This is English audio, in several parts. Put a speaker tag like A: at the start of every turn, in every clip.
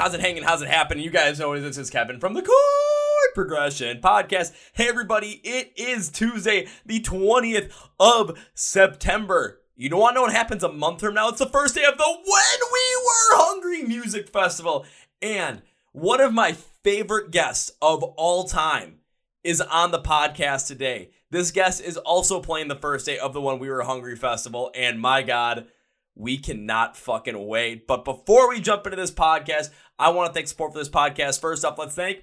A: How's it hanging? How's it happening? You guys know this is Kevin from the Chord Progression Podcast. Hey, everybody, it is Tuesday, the 20th of September. You don't want to know what happens a month from now? It's the first day of the When We Were Hungry Music Festival. And one of my favorite guests of all time is on the podcast today. This guest is also playing the first day of the When We Were Hungry Festival. And my God, we cannot fucking wait. But before we jump into this podcast, I want to thank support for this podcast. First up, let's thank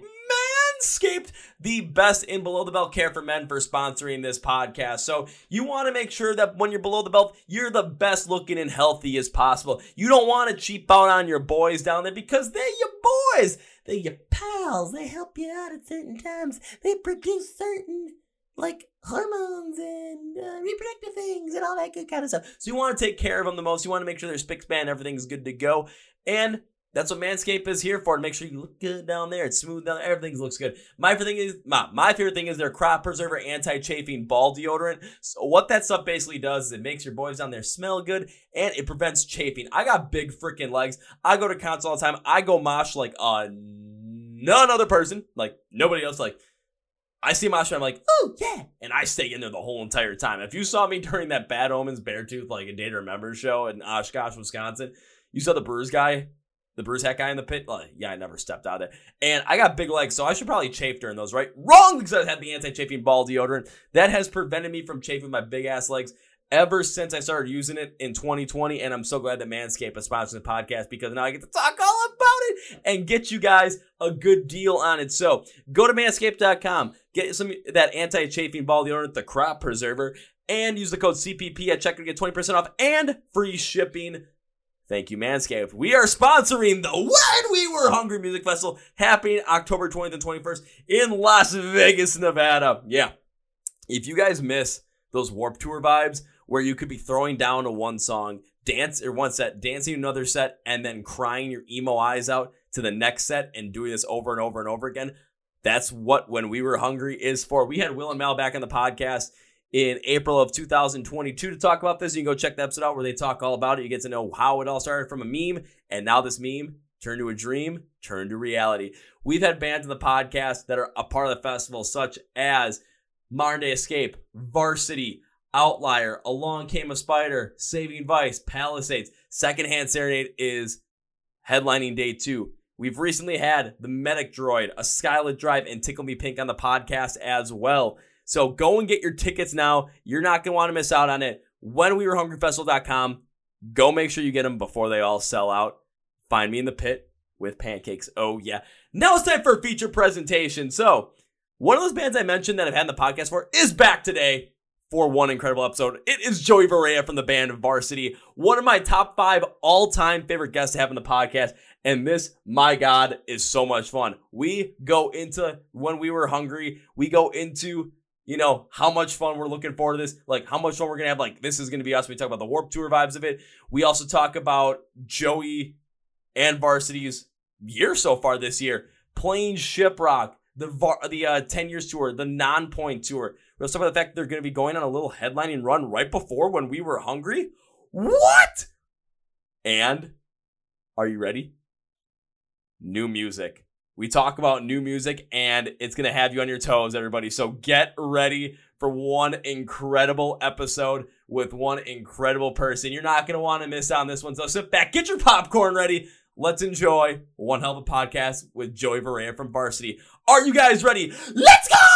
A: Manscaped, the best in below the belt care for men, for sponsoring this podcast. So you want to make sure that when you're below the belt, you're the best looking and healthy as possible. You don't want to cheap out on your boys down there because they're your boys. They're your pals. They help you out at certain times. They produce certain like hormones and uh, reproductive things and all that good kind of stuff. So you want to take care of them the most. You want to make sure their spick span, everything's good to go. And that's what Manscaped is here for to make sure you look good down there. It's smooth down there. Everything looks good. My favorite thing is my, my favorite thing is their crop preserver anti-chafing ball deodorant. So what that stuff basically does is it makes your boys down there smell good and it prevents chafing. I got big freaking legs. I go to council all the time. I go mosh like uh none other person, like nobody else. Like I see Masha, I'm like, oh yeah, and I stay in there the whole entire time. If you saw me during that Bad Omens Beartooth like a Day to Remember show in Oshkosh, Wisconsin, you saw the Brewers guy, the Brewers hat guy in the pit. Yeah, I never stepped out of it, and I got big legs, so I should probably chafe during those, right? Wrong, because I had the anti-chafing ball deodorant that has prevented me from chafing my big ass legs ever since I started using it in 2020. And I'm so glad that Manscaped is sponsoring the podcast because now I get to talk about it and get you guys a good deal on it. So go to manscaped.com, get some that anti-chafing ball deodorant, the crop preserver, and use the code CPP at checkout to get 20% off and free shipping. Thank you, Manscaped. We are sponsoring the When We Were Hungry Music Festival happening October 20th and 21st in Las Vegas, Nevada. Yeah. If you guys miss those Warped Tour vibes, where you could be throwing down to one song, dance or one set, dancing another set, and then crying your emo eyes out to the next set and doing this over and over and over again. That's what when we were hungry is for. We had Will and Mal back on the podcast in April of 2022 to talk about this. You can go check the episode out where they talk all about it. You get to know how it all started from a meme, and now this meme turned to a dream, turned to reality. We've had bands in the podcast that are a part of the festival, such as Modern Day Escape, Varsity, Outlier, Along Came a Spider, Saving Vice, Palisades. Secondhand Serenade is headlining day two. We've recently had the Medic Droid, a Skylit Drive, and Tickle Me Pink on the podcast as well. So go and get your tickets now. You're not going to want to miss out on it. When we were hungryfestival.com, go make sure you get them before they all sell out. Find me in the pit with pancakes. Oh, yeah. Now it's time for a feature presentation. So, one of those bands I mentioned that I've had in the podcast for is back today for one incredible episode. It is Joey Varea from the band Varsity, one of my top five all time favorite guests to have in the podcast. And this, my God, is so much fun. We go into when we were hungry, we go into you know, how much fun we're looking forward to this, like how much fun we're gonna have. Like, this is gonna be us. We talk about the Warped Tour vibes of it. We also talk about Joey and Varsity's year so far this year, playing Shiprock, the the uh, 10 years tour, the Nonpoint tour. Talk about the fact they're going to be going on a little headlining run right before when we were hungry. What? And are you ready? New music. We talk about new music and it's going to have you on your toes, everybody. So get ready for one incredible episode with one incredible person. You're not going to want to miss out on this one. So sit back, get your popcorn ready. Let's enjoy one hell of a podcast with Joey Varea from Varsity. Are you guys ready? Let's go!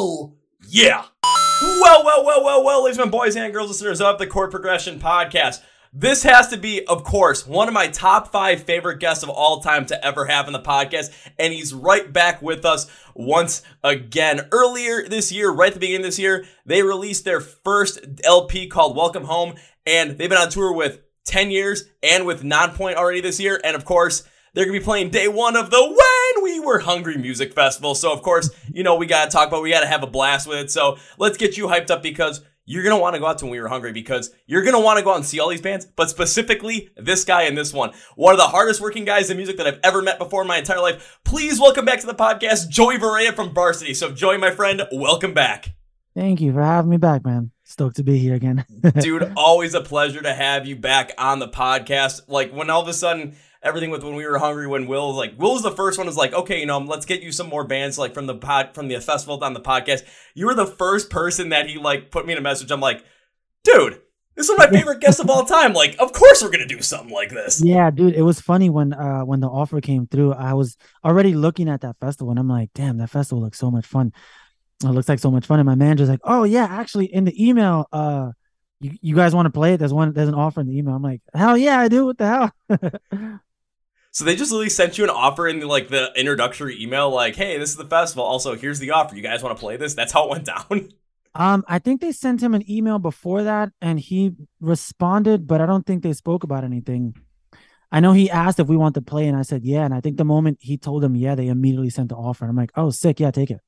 A: Oh, yeah. Well, well, well, well, well, ladies and boys and girls, listeners of the Chord Progression Podcast. This has to be, of course, one of my top five favorite guests of all time to ever have in the podcast. And he's right back with us once again. Earlier this year, right at the beginning of this year, they released their first LP called Welcome Home. And they've been on tour with 10 years and with Nonpoint already this year. And of course, they're going to be playing day one of the When We Were Hungry Music Festival. So, of course, you know, we got to talk about, we got to have a blast with it. So, let's get you hyped up because you're going to want to go out to When We Were Hungry because you're going to want to go out and see all these bands, but specifically this guy and this one. One of the hardest working guys in music that I've ever met before in my entire life. Please welcome back to the podcast, Joey Varea from Varsity. So, Joey, my friend, welcome back.
B: Thank you for having me back, man. Stoked to be here again.
A: Dude, always a pleasure to have you back on the podcast. Like when all of a sudden everything with when we were hungry when Will was like Will was the first one was like, okay, you know, let's get you some more bands like from the pod from the festival on the podcast. You were the first person that he like put me in a message. I'm like, dude, this is my favorite guest of all time. Like, of course we're gonna do something like this.
B: Yeah, dude. It was funny when uh when the offer came through. I was already looking at that festival and I'm like, damn, that festival looks so much fun. It looks like so much fun. And my manager's like, Oh yeah, actually in the email, uh you, you guys want to play it? There's one there's an offer in the email. I'm like, hell yeah, I do. What the hell?
A: So they just literally sent you an offer in like the introductory email, like, "Hey, this is the festival. Also, here's the offer. You guys want to play this?" That's how it went down.
B: Um, I think they sent him an email before that, and he responded, but I don't think they spoke about anything. I know he asked if we want to play, and I said yeah. And I think the moment he told them yeah, they immediately sent the offer. I'm like, oh, sick, yeah, take it.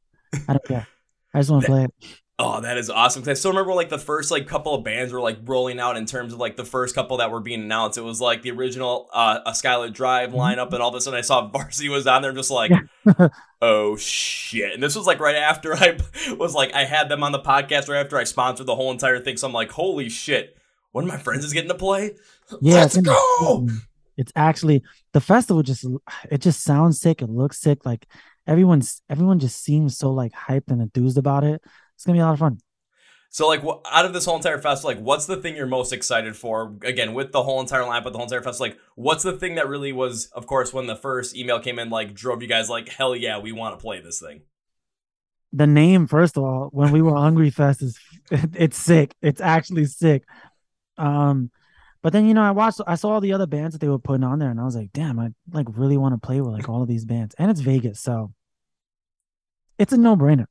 B: I don't care. I just want to play it.
A: Oh, that is awesome. Cause I still remember like the first like couple of bands were like rolling out in terms of like the first couple that were being announced. It was like the original uh a Skylit Drive
B: Mm-hmm.
A: lineup, and all of a sudden I saw Varsity was on there. I'm just like, oh shit. And this was like right after I was like I had them on the podcast right after I sponsored the whole entire thing. So I'm like, holy shit, one of my friends is getting to play.
B: Yeah,
A: Let's
B: it's
A: go.
B: It's actually the festival. Just it just sounds sick. It looks sick. Like everyone's everyone just seems so like hyped and enthused about it. It's gonna be a lot of fun.
A: So like out of this whole entire festival, like what's the thing you're most excited for? Again, with the whole entire lineup, but the whole entire festival, like what's the thing that really was, of course, when the first email came in, like drove you guys like hell yeah, we want to play this thing.
B: The name, first of all, when we were Hungry Fest, is it's sick. It's actually sick. Um, but then you know, I watched, I saw all the other bands that they were putting on there, and I was like, damn, I like really want to play with like all of these bands, and it's Vegas, so it's a no brainer.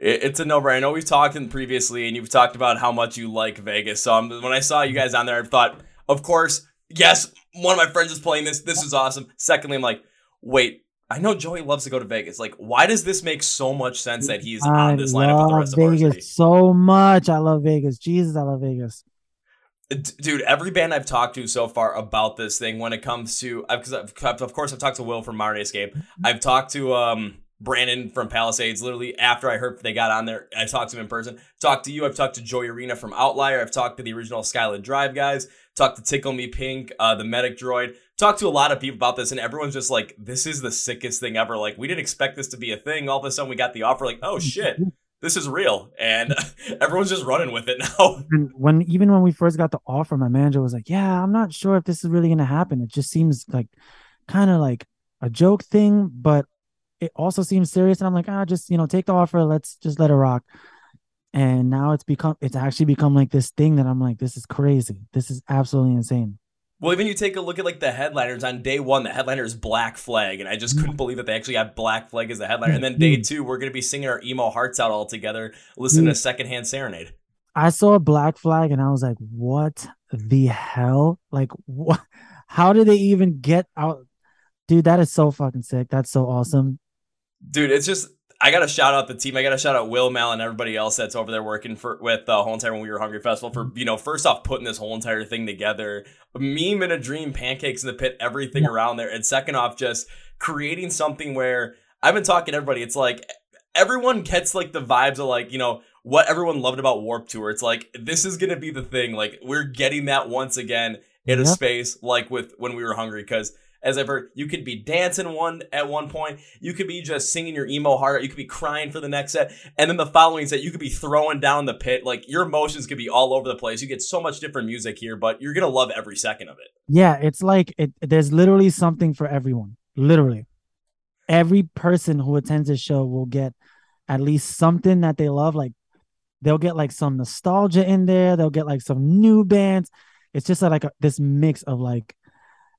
A: It, it's a no brainer. I know we've talked in previously, and you've talked about how much you like Vegas. So um, when I saw you guys on there, I thought, of course, yes, one of my friends is playing this. This is awesome. Secondly, I'm like, wait. I know Joey loves to go to Vegas. Like, why does this make so much sense that he's
B: I
A: on this lineup with the rest of Varsity?
B: Vegas so much. I love Vegas. Jesus, I love Vegas.
A: D- dude every band i've talked to so far about this thing when it comes to because of course i've talked to will from modern escape i've talked to um brandon from palisades literally after i heard they got on there i talked to him in person. Talked to you i've talked to joey arena from outlier i've talked to the original Skylit Drive guys talked to tickle me pink uh the medic droid. Talked to a lot of people about this and everyone's just like this is the sickest thing ever. Like we didn't expect this to be a thing. All of a sudden we got the offer like oh shit this is real. And everyone's just running with it now.
B: And when even when we first got the offer, my manager was like, "Yeah, I'm not sure if this is really gonna happen. It just seems like kind of like a joke thing, but it also seems serious." And I'm like, "Ah, just you know, take the offer. Let's just let it rock." And now it's become it's actually become like this thing that I'm like, "This is crazy. This is absolutely insane."
A: Well, even you take a look at like the headliners on day one, the headliner is Black Flag, and I just couldn't believe that they actually had Black Flag as the headliner. And then day two, we're gonna be singing our emo hearts out all together, listening to Secondhand Serenade.
B: I saw Black Flag and I was like, "What the hell? Like, what? How did they even get out?" Dude, that is so fucking sick. That's so awesome.
A: Dude, it's just I gotta shout out the team. I gotta shout out Will Mal and everybody else that's over there working for with the whole entire when we were hungry festival for you know first off putting this whole entire thing together, meme in a dream, pancakes in the pit, everything
B: Yeah.
A: around there, and second off just creating something where I've been talking to everybody. It's like everyone gets like the vibes of like you know what everyone loved about Warped Tour. It's like this is gonna be the thing. Like we're getting that once again in a space like with when we were hungry because as heard, you could be dancing one at one point, you could be just singing your emo heart you could be crying for the next set, and then the following set, you could be throwing down the pit. Like your emotions could be all over the place. You get so much different music here, but you're gonna love every second of it.
B: Yeah, it's like it. There's literally something for everyone. Literally, every person who attends this show will get at least something that they love. Like they'll get like some nostalgia in there. They'll get like some new bands. It's just like a, this mix of like,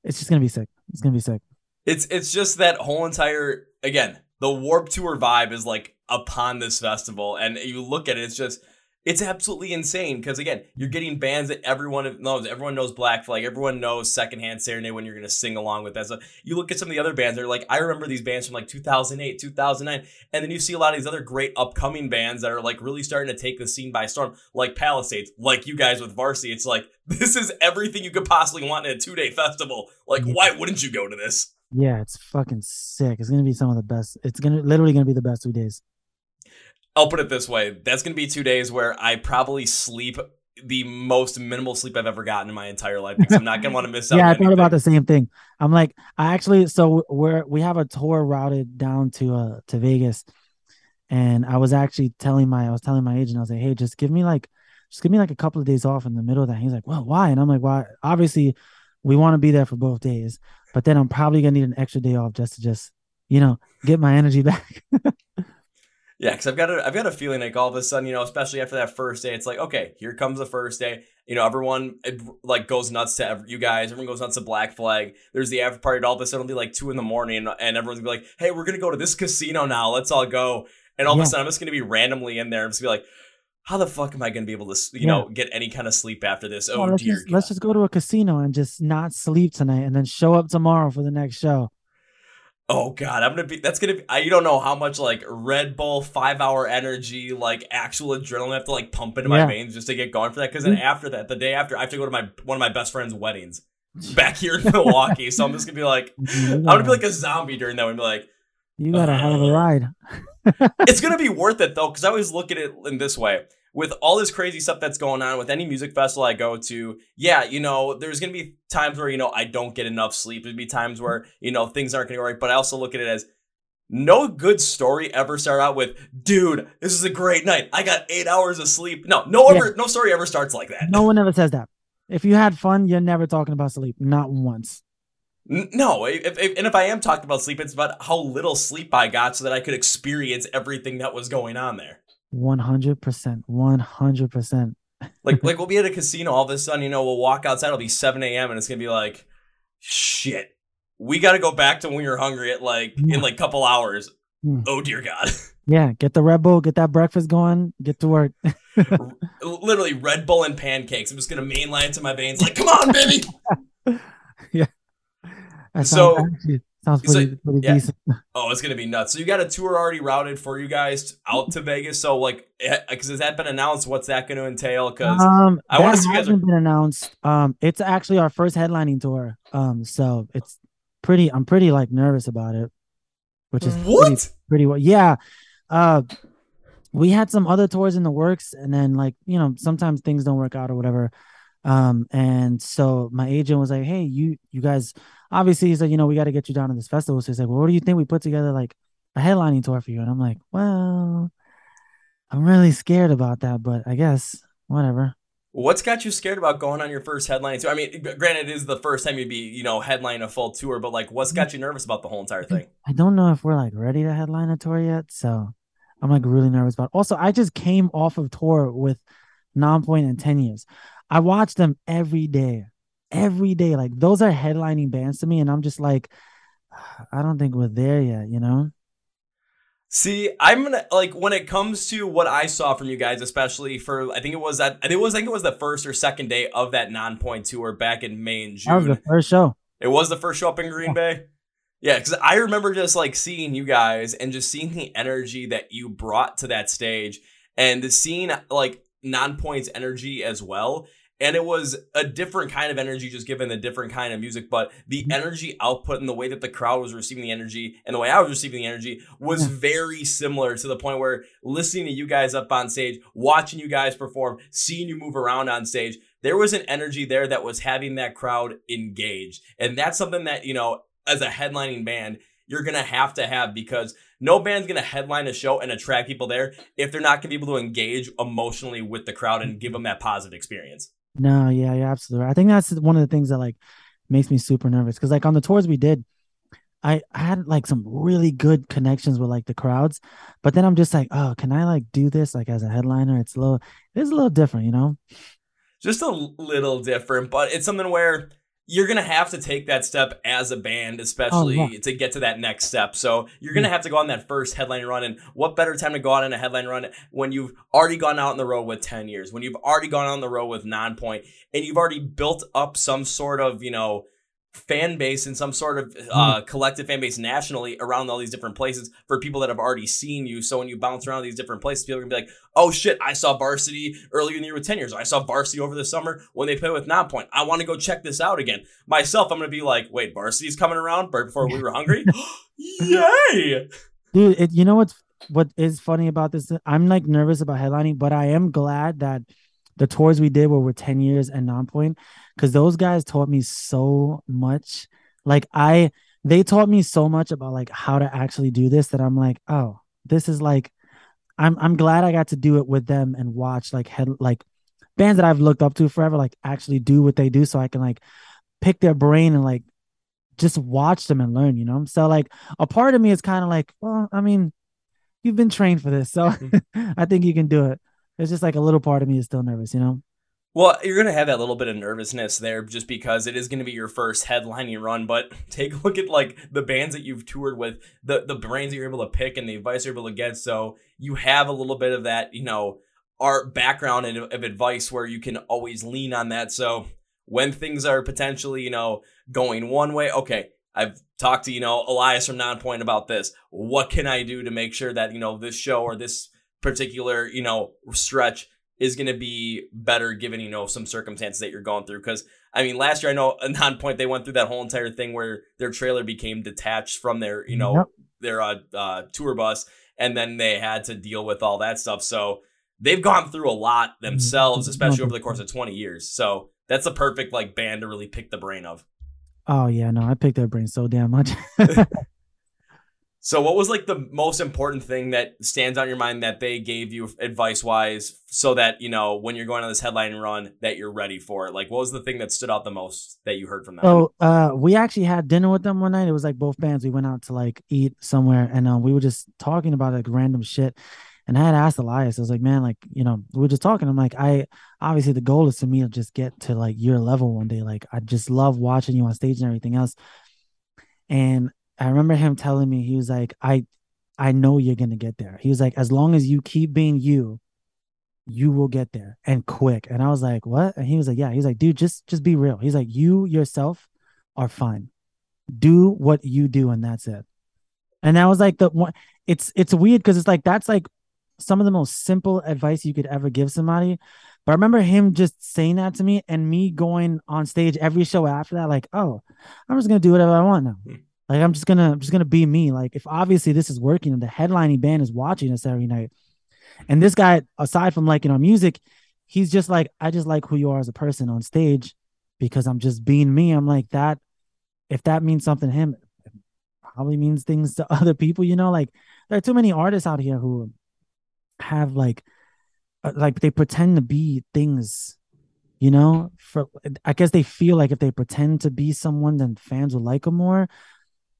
B: it's just gonna be sick. It's gonna be sick.
A: It's it's just that whole entire again, the Warped Tour vibe is like upon this festival, and you look at it, it's just it's absolutely insane because again, you're getting bands that everyone knows. Everyone knows Black Flag. Everyone knows Secondhand Serenade when you're gonna sing along with that. So you look at some of the other bands. They're like, I remember these bands from like 2008, 2009, and then you see a lot of these other great upcoming bands that are like really starting to take the scene by storm, like Palisades, like you guys with Varsity. It's like this is everything you could possibly want in a two day festival. Like, why wouldn't you go to this?
B: Yeah, it's fucking sick. It's gonna be some of the best. It's gonna literally gonna be the best two days.
A: I'll put it this way: that's gonna be two days where I probably sleep the most minimal sleep I've ever gotten in my entire life because I'm not gonna want to miss out.
B: yeah, I thought about the same thing. I'm like, I actually, so we're we have a tour routed down to uh to Vegas, and I was actually telling my I was telling my agent, I was like, hey, just give me like, just give me like a couple of days off in the middle of that. He's like, well, why? And I'm like, why? Obviously, we want to be there for both days, but then I'm probably gonna need an extra day off just to just, you know, get my energy back.
A: Yeah, because I've got a I've got a feeling like all of a sudden, you know, especially after that first day, it's like, okay, here comes the first day. You know, everyone it, like goes nuts to ev- you guys. Everyone goes nuts to Black Flag. There's the after party. All of a sudden, it'll be like two in the morning, and everyone's gonna be like, "Hey, we're gonna go to this casino now. Let's all go." And all
B: Yeah.
A: of a sudden, I'm just gonna be randomly in there. I'm just gonna be like, "How the fuck am I gonna be able to, you
B: Yeah.
A: know, get any kind of sleep after this?" Oh
B: let's
A: dear
B: just, let's just go to a casino and just not sleep tonight, and then show up tomorrow for the next show.
A: Oh god, I'm gonna be. That's gonna be. I, you don't know how much like Red Bull five hour energy, like actual adrenaline, I have to like pump into my
B: Yeah.
A: veins just to get going for that. Because then
B: Mhm.
A: after that, the day after, I have to go to my one of my best friend's weddings back here in Milwaukee. so I'm just gonna be like, I'm gonna be like a zombie during that. one. be like,
B: you got a hell of a ride.
A: it's gonna be worth it though, because I always look at it in this way. With all this crazy stuff that's going on with any music festival I go to, yeah, you know, there's gonna be times where you know I don't get enough sleep. There'd be times where you know things aren't gonna go right. But I also look at it as no good story ever start out with, dude, this is a great night. I got eight hours of sleep. No, no
B: Yeah.
A: ever, no story ever starts like that.
B: No one ever says that. If you had fun, you're never talking about sleep. Not once.
A: No, if, if, and if I am talking about sleep, it's about how little sleep I got so that I could experience everything that was going on there.
B: One hundred percent. One hundred percent.
A: Like, like we'll be at a casino. All of a sudden, you know, we'll walk outside. It'll be seven a.m. and it's gonna be like, shit. We got to go back to when you're hungry at like
B: Yeah.
A: in like couple hours.
B: Hmm.
A: Oh dear God!
B: Yeah, get the Red Bull, get that breakfast going, get to work.
A: Literally Red Bull and pancakes. I'm just gonna mainline to my veins. Like, come on, baby. yeah.
B: That
A: So-
B: sounds
A: so-
B: pretty, pretty
A: yeah.
B: decent.
A: Oh, it's gonna be nuts. So you got a tour already routed for you guys out to Vegas. So like, because has that been announced? What's that going to entail? Because
B: Um,
A: I wanna
B: that
A: see
B: hasn't been announced. Um, it's actually our first headlining tour. Um, so it's pretty. I'm pretty like nervous about it, which is pretty,
A: what?
B: pretty well. Yeah. Uh, we had some other tours in the works, and then like you know sometimes things don't work out or whatever. Um, and so my agent was like, "Hey, you you guys." Obviously, he said, "You know, we got to get you down to this festival." So he's like, "Well, what do you think we put together like a headlining tour for you?" And I'm like, "Well, I'm really scared about that, but I guess whatever."
A: What's got you scared about going on your first headlining tour? I mean, granted, it is the first time you'd be, you know, headlining a full tour, but like, what's got you nervous about the whole entire thing?
B: I don't know if we're like ready to headline a tour yet, so I'm like really nervous about. It. Also, I just came off of tour with Nonpoint and Ten Years. I watch them every day, every day. Like those are headlining bands to me, and I'm just like, I don't think we're there yet. You know?
A: See, I'm gonna like when it comes to what I saw from you guys, especially for I think it was that I think it was I think it was the first or second day of that Nonpoint tour back in May and
B: That was the first show.
A: It was the first show up in Green Bay. Yeah, because I remember just like seeing you guys and just seeing the energy that you brought to that stage and the seeing like Nonpoint's energy as well. And it was a different kind of energy, just given the different kind of music. But the mm-hmm. energy output and the way that the crowd was receiving the energy and the way I was receiving the energy was very similar to the point where listening to you guys up on stage, watching you guys perform, seeing you move around on stage, there was an energy there that was having that crowd engaged. And that's something that, you know, as a headlining band, you're going to have to have because no band's going to headline a show and attract people there if they're not going to be able to engage emotionally with the crowd and give mm-hmm. them that positive experience.
B: No, yeah, yeah, absolutely. right. I think that's one of the things that like makes me super nervous because like on the tours we did, I, I had like some really good connections with like the crowds, but then I'm just like, oh, can I like do this like as a headliner? It's a little, it's a little different, you know?
A: Just a little different, but it's something where you're going to have to take that step as a band, especially
B: Oh, yeah.
A: to get to that next step. So you're going to mm. have to go on that first headline run. And what better time to go out on a headline run when you've already gone out on the road with 10 years, when you've already gone on the road with Nonpoint, and you've already built up some sort of, you know, fan base and some sort of uh, collective fan base nationally around all these different places for people that have already seen you. So when you bounce around these different places, people are gonna be like, "Oh shit, I saw Varsity earlier in the year with ten years. I saw Varsity over the summer when they played with Nonpoint. I want to go check this out again." Myself, I'm gonna be like, "Wait, Varsity's coming around right before we were hungry? Yay!"
B: Dude, it, you know what's what is funny about this? I'm like nervous about headlining, but I am glad that the tours we did were with 10 years and Nonpoint because those guys taught me so much. Like I they taught me so much about like how to actually do this that I'm like, oh, this is like I'm I'm glad I got to do it with them and watch like head like bands that I've looked up to forever like actually do what they do so I can like pick their brain and like just watch them and learn, you know? So like a part of me is kind of like, well, I mean, you've been trained for this, so mm-hmm. I think you can do it. It's just like a little part of me is still nervous, you know?
A: Well, you're going to have that little bit of nervousness there just because it is going to be your first headlining run. But take a look at like the bands that you've toured with, the, the brains that you're able to pick and the advice you're able to get. So you have a little bit of that, you know, art background and of advice where you can always lean on that. So when things are potentially, you know, going one way, okay, I've talked to, you know, Elias from Nonpoint about this. What can I do to make sure that, you know, this show or this particular, you know, stretch is going to be better given, you know, some circumstances that you're going through. Cause I mean, last year, I know a Nonpoint, they went through that whole entire thing where their trailer became detached from their, you know, yep. their uh, uh, tour bus. And then they had to deal with all that stuff. So they've gone through a lot mm-hmm. themselves, especially over the course of 20 years. So that's a perfect like band to really pick the brain of.
B: Oh yeah, no, I picked their brain so damn much.
A: so what was like the most important thing that stands on your mind that they gave you advice wise so that, you know, when you're going on this headline run that you're ready for it? Like what was the thing that stood out the most that you heard from them?
B: Oh, uh we actually had dinner with them one night. It was like both bands. We went out to like eat somewhere and um, we were just talking about like random shit. And I had asked Elias, I was like, man, like, you know, we were just talking. I'm like, I obviously the goal is for me to just get to like your level one day. Like, I just love watching you on stage and everything else. And I remember him telling me, he was like, I, I know you're gonna get there. He was like, as long as you keep being you, you will get there and quick. And I was like, what? And he was like, yeah. He's like, dude, just just be real. He's like, you yourself are fine. Do what you do, and that's it. And that was like the one. It's it's weird because it's like that's like some of the most simple advice you could ever give somebody. But I remember him just saying that to me and me going on stage every show after that, like, oh, I'm just gonna do whatever I want now. Hmm. Like I'm just gonna I'm just gonna be me. Like if obviously this is working and the headlining band is watching us every night. And this guy, aside from liking our music, he's just like, I just like who you are as a person on stage because I'm just being me. I'm like that. If that means something to him, probably means things to other people, you know, like there are too many artists out here who have like uh, like they pretend to be things you know for i guess they feel like if they pretend to be someone then fans will like them more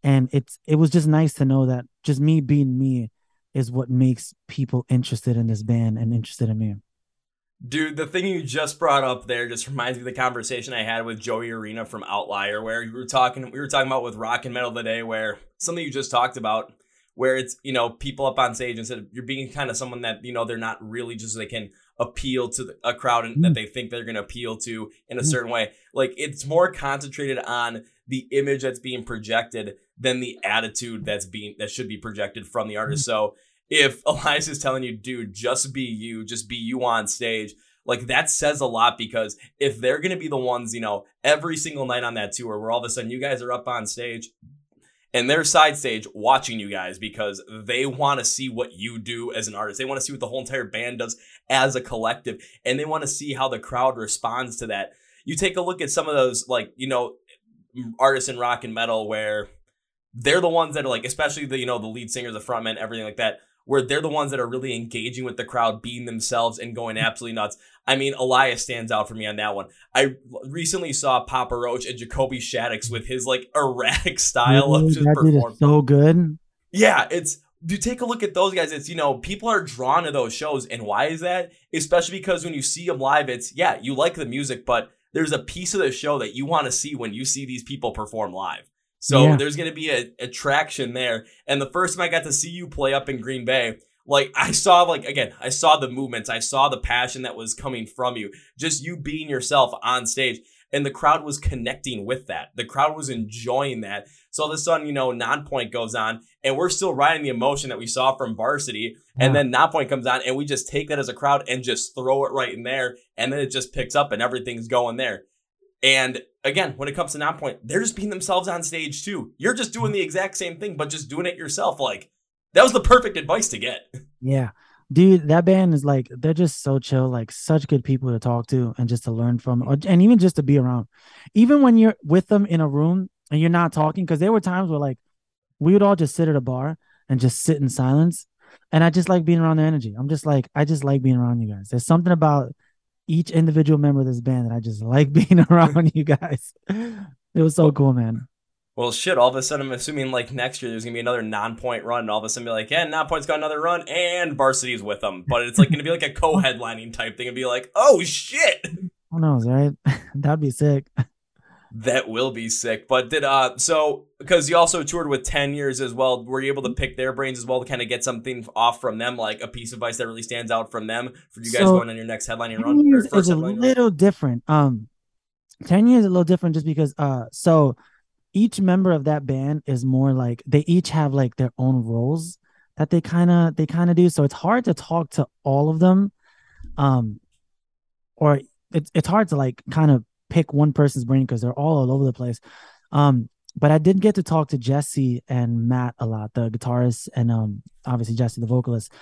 B: and it's it was just nice to know that just me being me is what makes people interested in this band and interested in me
A: Dude, the thing you just brought up there just reminds me of the conversation I had with Joey Arena from Outlier, where we were talking we were talking about with rock and metal today, where something you just talked about where it's you know people up on stage instead of you're being kind of someone that you know they're not really just they can appeal to a crowd and, mm. that they think they're going to appeal to in a mm. certain way like it's more concentrated on the image that's being projected than the attitude that's being that should be projected from the artist mm. so if Elias is telling you dude just be you just be you on stage like that says a lot because if they're going to be the ones you know every single night on that tour where all of a sudden you guys are up on stage and they're side stage watching you guys because they want to see what you do as an artist. They want to see what the whole entire band does as a collective, and they want to see how the crowd responds to that. You take a look at some of those, like, you know, artists in rock and metal where they're the ones that are like, especially the, you know, the lead singers, the frontmen, everything like that where they're the ones that are really engaging with the crowd, being themselves and going absolutely nuts. I mean, Elias stands out for me on that one. I recently saw Papa Roach and Jacoby Shaddix with his like erratic style of just
B: performing. So good.
A: Yeah, it's you take a look at those guys, it's you know people are drawn to those shows, and why is that? Especially because when you see them live, it's yeah you like the music, but there's a piece of the show that you want to see when you see these people perform live. So yeah. there's going to be a attraction there. And the first time I got to see you play up in Green Bay, like I saw like again, I saw the movements, I saw the passion that was coming from you, just you being yourself on stage. And the crowd was connecting with that. The crowd was enjoying that. So all of a sudden, you know, Nonpoint goes on and we're still riding the emotion that we saw from varsity. Yeah. And then Nonpoint comes on and we just take that as a crowd and just throw it right in there. And then it just picks up and everything's going there. And again, when it comes to Nonpoint, they're just being themselves on stage too. You're just doing the exact same thing, but just doing it yourself. Like that was the perfect advice to get.
B: Yeah. Dude, that band is like they're just so chill, like such good people to talk to and just to learn from, or, and even just to be around. Even when you're with them in a room and you're not talking, because there were times where like we would all just sit at a bar and just sit in silence, and I just like being around their energy. I'm just like I just like being around you guys. There's something about each individual member of this band that I just like being around you guys. It was so cool, man.
A: Well, shit, all of a sudden, I'm assuming like next year there's going to be another Nonpoint run, and all of a sudden be like, yeah, Nonpoint's got another run, and varsity's with them. But it's like going to be like a co headlining type thing and be like, oh, shit.
B: Who knows, right? That'd be sick.
A: That will be sick. But did, uh, so, because you also toured with 10 years as well, were you able to pick their brains as well to kind of get something off from them, like a piece of advice that really stands out from them for you guys so, going on your next headlining run?
B: Years is a little different. Um, 10 years is a little different just because, uh, so, each member of that band is more like they each have like their own roles that they kind of they kind of do so it's hard to talk to all of them um or it's it's hard to like kind of pick one person's brain because they're all all over the place um but I did get to talk to Jesse and Matt a lot the guitarist and um obviously Jesse the vocalist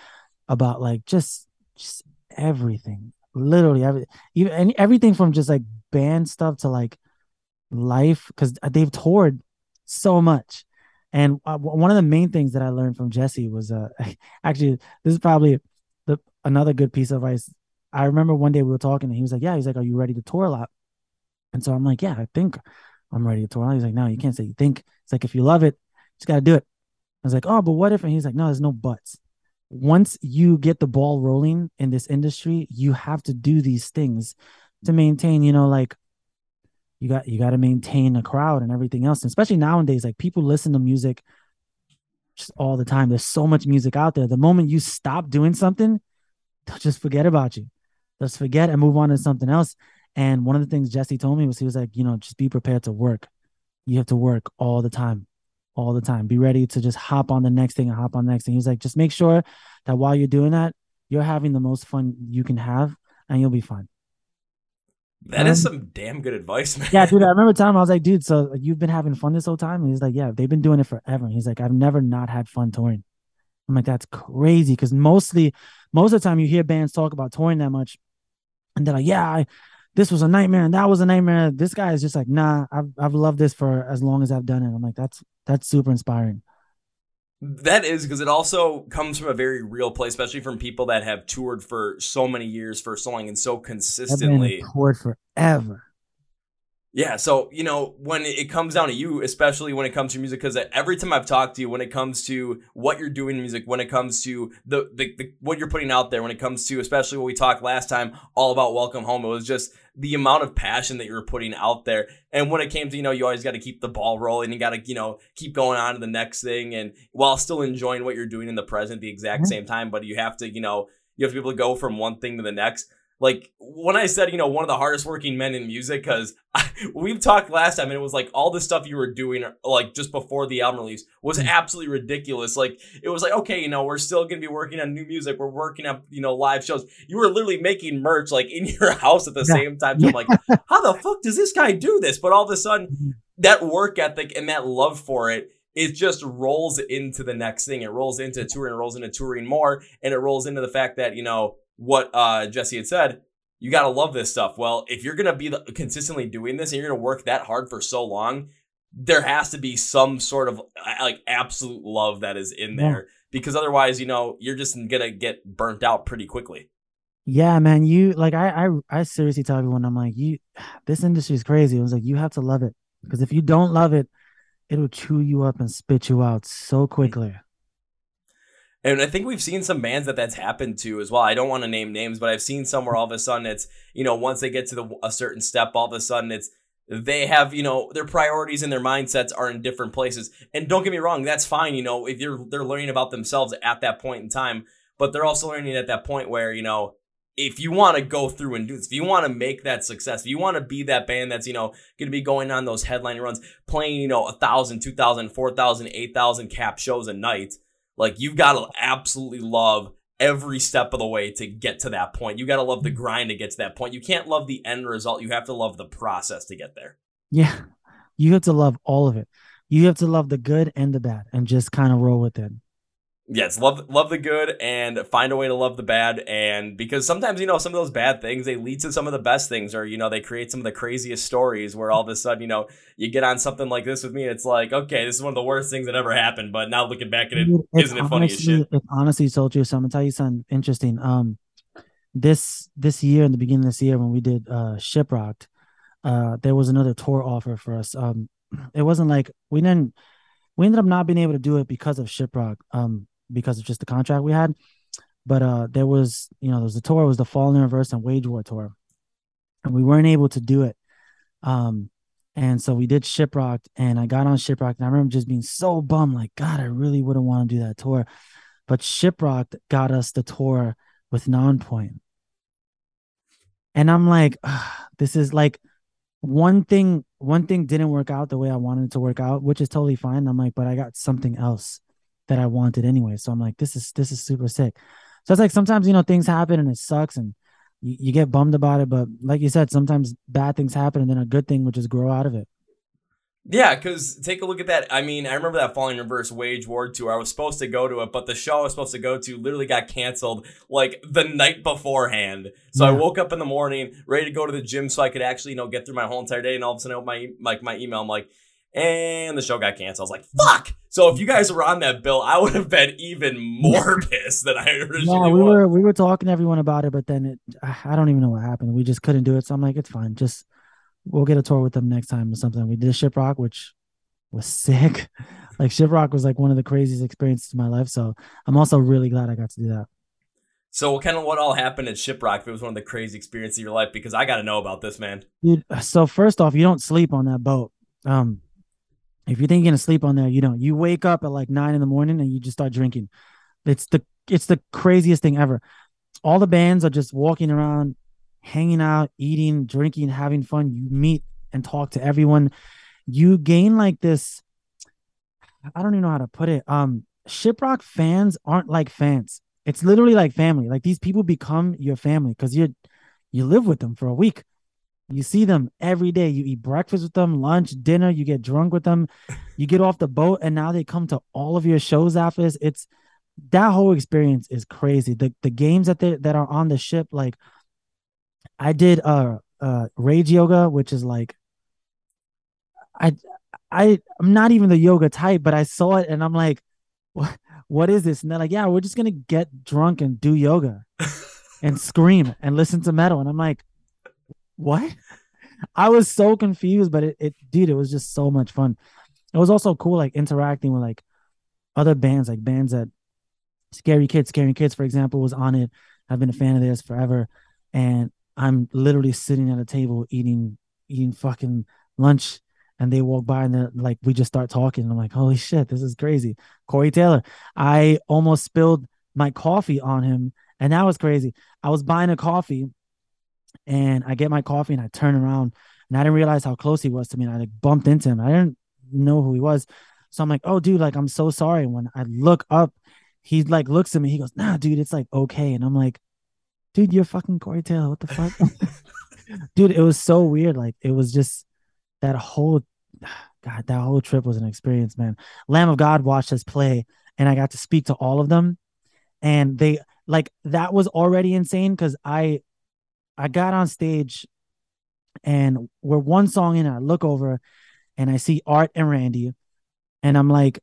B: about like just just everything literally every even everything from just like band stuff to like life because they've toured so much. And uh, one of the main things that I learned from Jesse was uh, actually this is probably the another good piece of advice. I remember one day we were talking and he was like, "Yeah," he's like, "Are you ready to tour a lot?" And so I'm like, "Yeah, I think I'm ready to tour." He's like, "No, you can't say you think." It's like if you love it, you just got to do it. I was like, "Oh, but what if?" And he's like, "No, there's no buts. Once you get the ball rolling in this industry, you have to do these things to maintain, you know, like you got you got to maintain a crowd and everything else and especially nowadays like people listen to music just all the time there's so much music out there the moment you stop doing something they'll just forget about you They'll just forget and move on to something else and one of the things jesse told me was he was like you know just be prepared to work you have to work all the time all the time be ready to just hop on the next thing and hop on the next thing he's like just make sure that while you're doing that you're having the most fun you can have and you'll be fine
A: that um, is some damn good advice, man.
B: Yeah, dude. I remember telling him I was like, dude, so you've been having fun this whole time? And he's like, yeah, they've been doing it forever. And he's like, I've never not had fun touring. I'm like, that's crazy. Because mostly, most of the time you hear bands talk about touring that much. And they're like, yeah, I, this was a nightmare and that was a nightmare. This guy is just like, nah, I've, I've loved this for as long as I've done it. I'm like, that's, that's super inspiring.
A: That is because it also comes from a very real place, especially from people that have toured for so many years for so long and so consistently.
B: Toured forever.
A: Yeah, so you know when it comes down to you, especially when it comes to music, because every time I've talked to you, when it comes to what you're doing in music, when it comes to the, the, the what you're putting out there, when it comes to especially what we talked last time, all about Welcome Home, it was just the amount of passion that you were putting out there. And when it came to you know you always got to keep the ball rolling, you got to you know keep going on to the next thing, and while still enjoying what you're doing in the present, the exact mm-hmm. same time, but you have to you know you have to be able to go from one thing to the next like when I said, you know, one of the hardest working men in music, because we've talked last time and it was like all the stuff you were doing, like just before the album release, was mm. absolutely ridiculous. Like it was like, okay, you know, we're still going to be working on new music. We're working on, you know, live shows. You were literally making merch like in your house at the yeah. same time. So I'm like, how the fuck does this guy do this? But all of a sudden, mm-hmm. that work ethic and that love for it it just rolls into the next thing. It rolls into touring, it rolls into touring more, and it rolls into the fact that, you know, what uh, Jesse had said, you got to love this stuff. Well, if you're going to be consistently doing this and you're going to work that hard for so long, there has to be some sort of like absolute love that is in there because otherwise, you know, you're just going to get burnt out pretty quickly.
B: Yeah, man, you like I I I seriously tell everyone I'm like, you this industry is crazy. I was like, you have to love it because if you don't love it, it'll chew you up and spit you out so quickly.
A: And I think we've seen some bands that that's happened to as well. I don't want to name names, but I've seen somewhere all of a sudden it's, you know, once they get to the, a certain step, all of a sudden it's, they have, you know, their priorities and their mindsets are in different places. And don't get me wrong, that's fine, you know, if you're, they're learning about themselves at that point in time, but they're also learning at that point where, you know, if you want to go through and do this, if you want to make that success, if you want to be that band that's, you know, going to be going on those headline runs, playing, you know, a thousand, two thousand, four thousand, eight thousand cap shows a night, like you've got to absolutely love every step of the way to get to that point. You got to love the grind to get to that point. You can't love the end result. You have to love the process to get there.
B: Yeah. You have to love all of it. You have to love the good and the bad and just kind of roll with it.
A: Yes, love love the good and find a way to love the bad and because sometimes you know some of those bad things they lead to some of the best things or you know they create some of the craziest stories where all of a sudden you know you get on something like this with me it's like okay this is one of the worst things that ever happened but now looking back at it
B: It's
A: isn't it funny as
B: honestly,
A: shit
B: It's honestly so true. So I'm gonna tell you something interesting. Um, this this year in the beginning of this year when we did uh Shiprocked, uh, there was another tour offer for us. Um, it wasn't like we didn't we ended up not being able to do it because of Shiprock. Um, because of just the contract we had. But uh, there was, you know, there was the tour, it was the Fall in Reverse and Wage War tour, and we weren't able to do it. Um, and so we did Shiprocked, and I got on Shiprocked, and I remember just being so bummed, like, God, I really wouldn't want to do that tour. But Shiprocked got us the tour with Nonpoint. And I'm like, this is like one thing, one thing didn't work out the way I wanted it to work out, which is totally fine. I'm like, but I got something else that I wanted anyway. So I'm like, this is this is super sick. So it's like sometimes you know things happen and it sucks and you, you get bummed about it, but like you said, sometimes bad things happen and then a good thing would just grow out of it.
A: Yeah, because take a look at that. I mean, I remember that Falling Reverse Wage War tour. I was supposed to go to it, but the show I was supposed to go to literally got canceled like the night beforehand. So I woke up in the morning ready to go to the gym so I could actually, you know, get through my whole entire day. And all of a sudden, I open my like my email. I'm like, and the show got canceled. I was like, fuck. So if you guys were on that bill, I would have been even more pissed than I originally
B: Yeah, we
A: was.
B: were we were talking to everyone about it, but then it I don't even know what happened. We just couldn't do it. So I'm like, it's fine. Just we'll get a tour with them next time or something. We did Shiprock, which was sick. Like Shiprock was like one of the craziest experiences of my life. So I'm also really glad I got to do that.
A: So kind of what all happened at Shiprock? If it was one of the crazy experiences of your life, because I got to know about this, man.
B: Dude, so first off, you don't sleep on that boat. Um, if you think you're gonna sleep on there, you don't. You wake up at like nine in the morning and you just start drinking. It's the it's the craziest thing ever. All the bands are just walking around, hanging out, eating, drinking, having fun. You meet and talk to everyone. You gain like this. I don't even know how to put it. Um, Shiprock fans aren't like fans. It's literally like family. Like these people become your family because you you live with them for a week. You see them every day. You eat breakfast with them, lunch, dinner. You get drunk with them. You get off the boat, and now they come to all of your shows after this. It's that whole experience is crazy. The the games that they that are on the ship, like I did uh uh rage yoga, which is like I I I'm not even the yoga type, but I saw it and I'm like, what what is this? And they're like, yeah, we're just gonna get drunk and do yoga and scream and listen to metal. And I'm like, what? I was so confused, but it, it dude, it was just so much fun. It was also cool, like interacting with like other bands, like bands that Scary Kids Scaring Kids, for example, was on it. I've been a fan of theirs forever. And I'm literally sitting at a table eating eating fucking lunch and they walk by and they're like we just start talking. And I'm like, holy shit, this is crazy. Corey Taylor. I almost spilled my coffee on him, and that was crazy. I was buying a coffee and I get my coffee and I turn around and I didn't realize how close he was to me. And I like bumped into him. I didn't know who he was. So I'm like, oh dude, like I'm so sorry. When I look up, he like looks at me, he goes, nah, dude, it's like okay. And I'm like, dude, you're fucking Corey Taylor. What the fuck? dude, it was so weird. Like it was just that whole God, that whole trip was an experience, man. Lamb of God watched us play, and I got to speak to all of them. And they like that was already insane because I I got on stage and we're one song in, I look over and I see Art and Randy, and I'm like,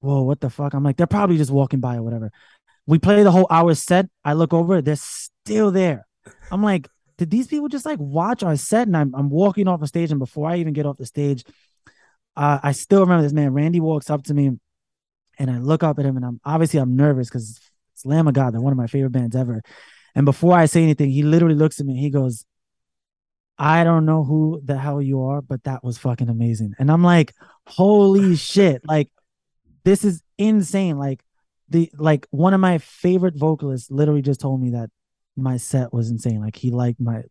B: whoa, what the fuck? I'm like, they're probably just walking by or whatever. We play the whole hour set. I look over, they're still there. I'm like, did these people just like watch our set? And I'm, I'm walking off the stage, and before I even get off the stage, uh, I still remember this man. Randy walks up to me, and I look up at him, and I'm obviously I'm nervous because it's Lamb of God. They're one of my favorite bands ever. And before I say anything, he literally looks at me. He goes, I don't know who the hell you are, but that was fucking amazing. And I'm like, holy shit. Like, this is insane. Like, the like one of my favorite vocalists literally just told me that my set was insane. Like he liked my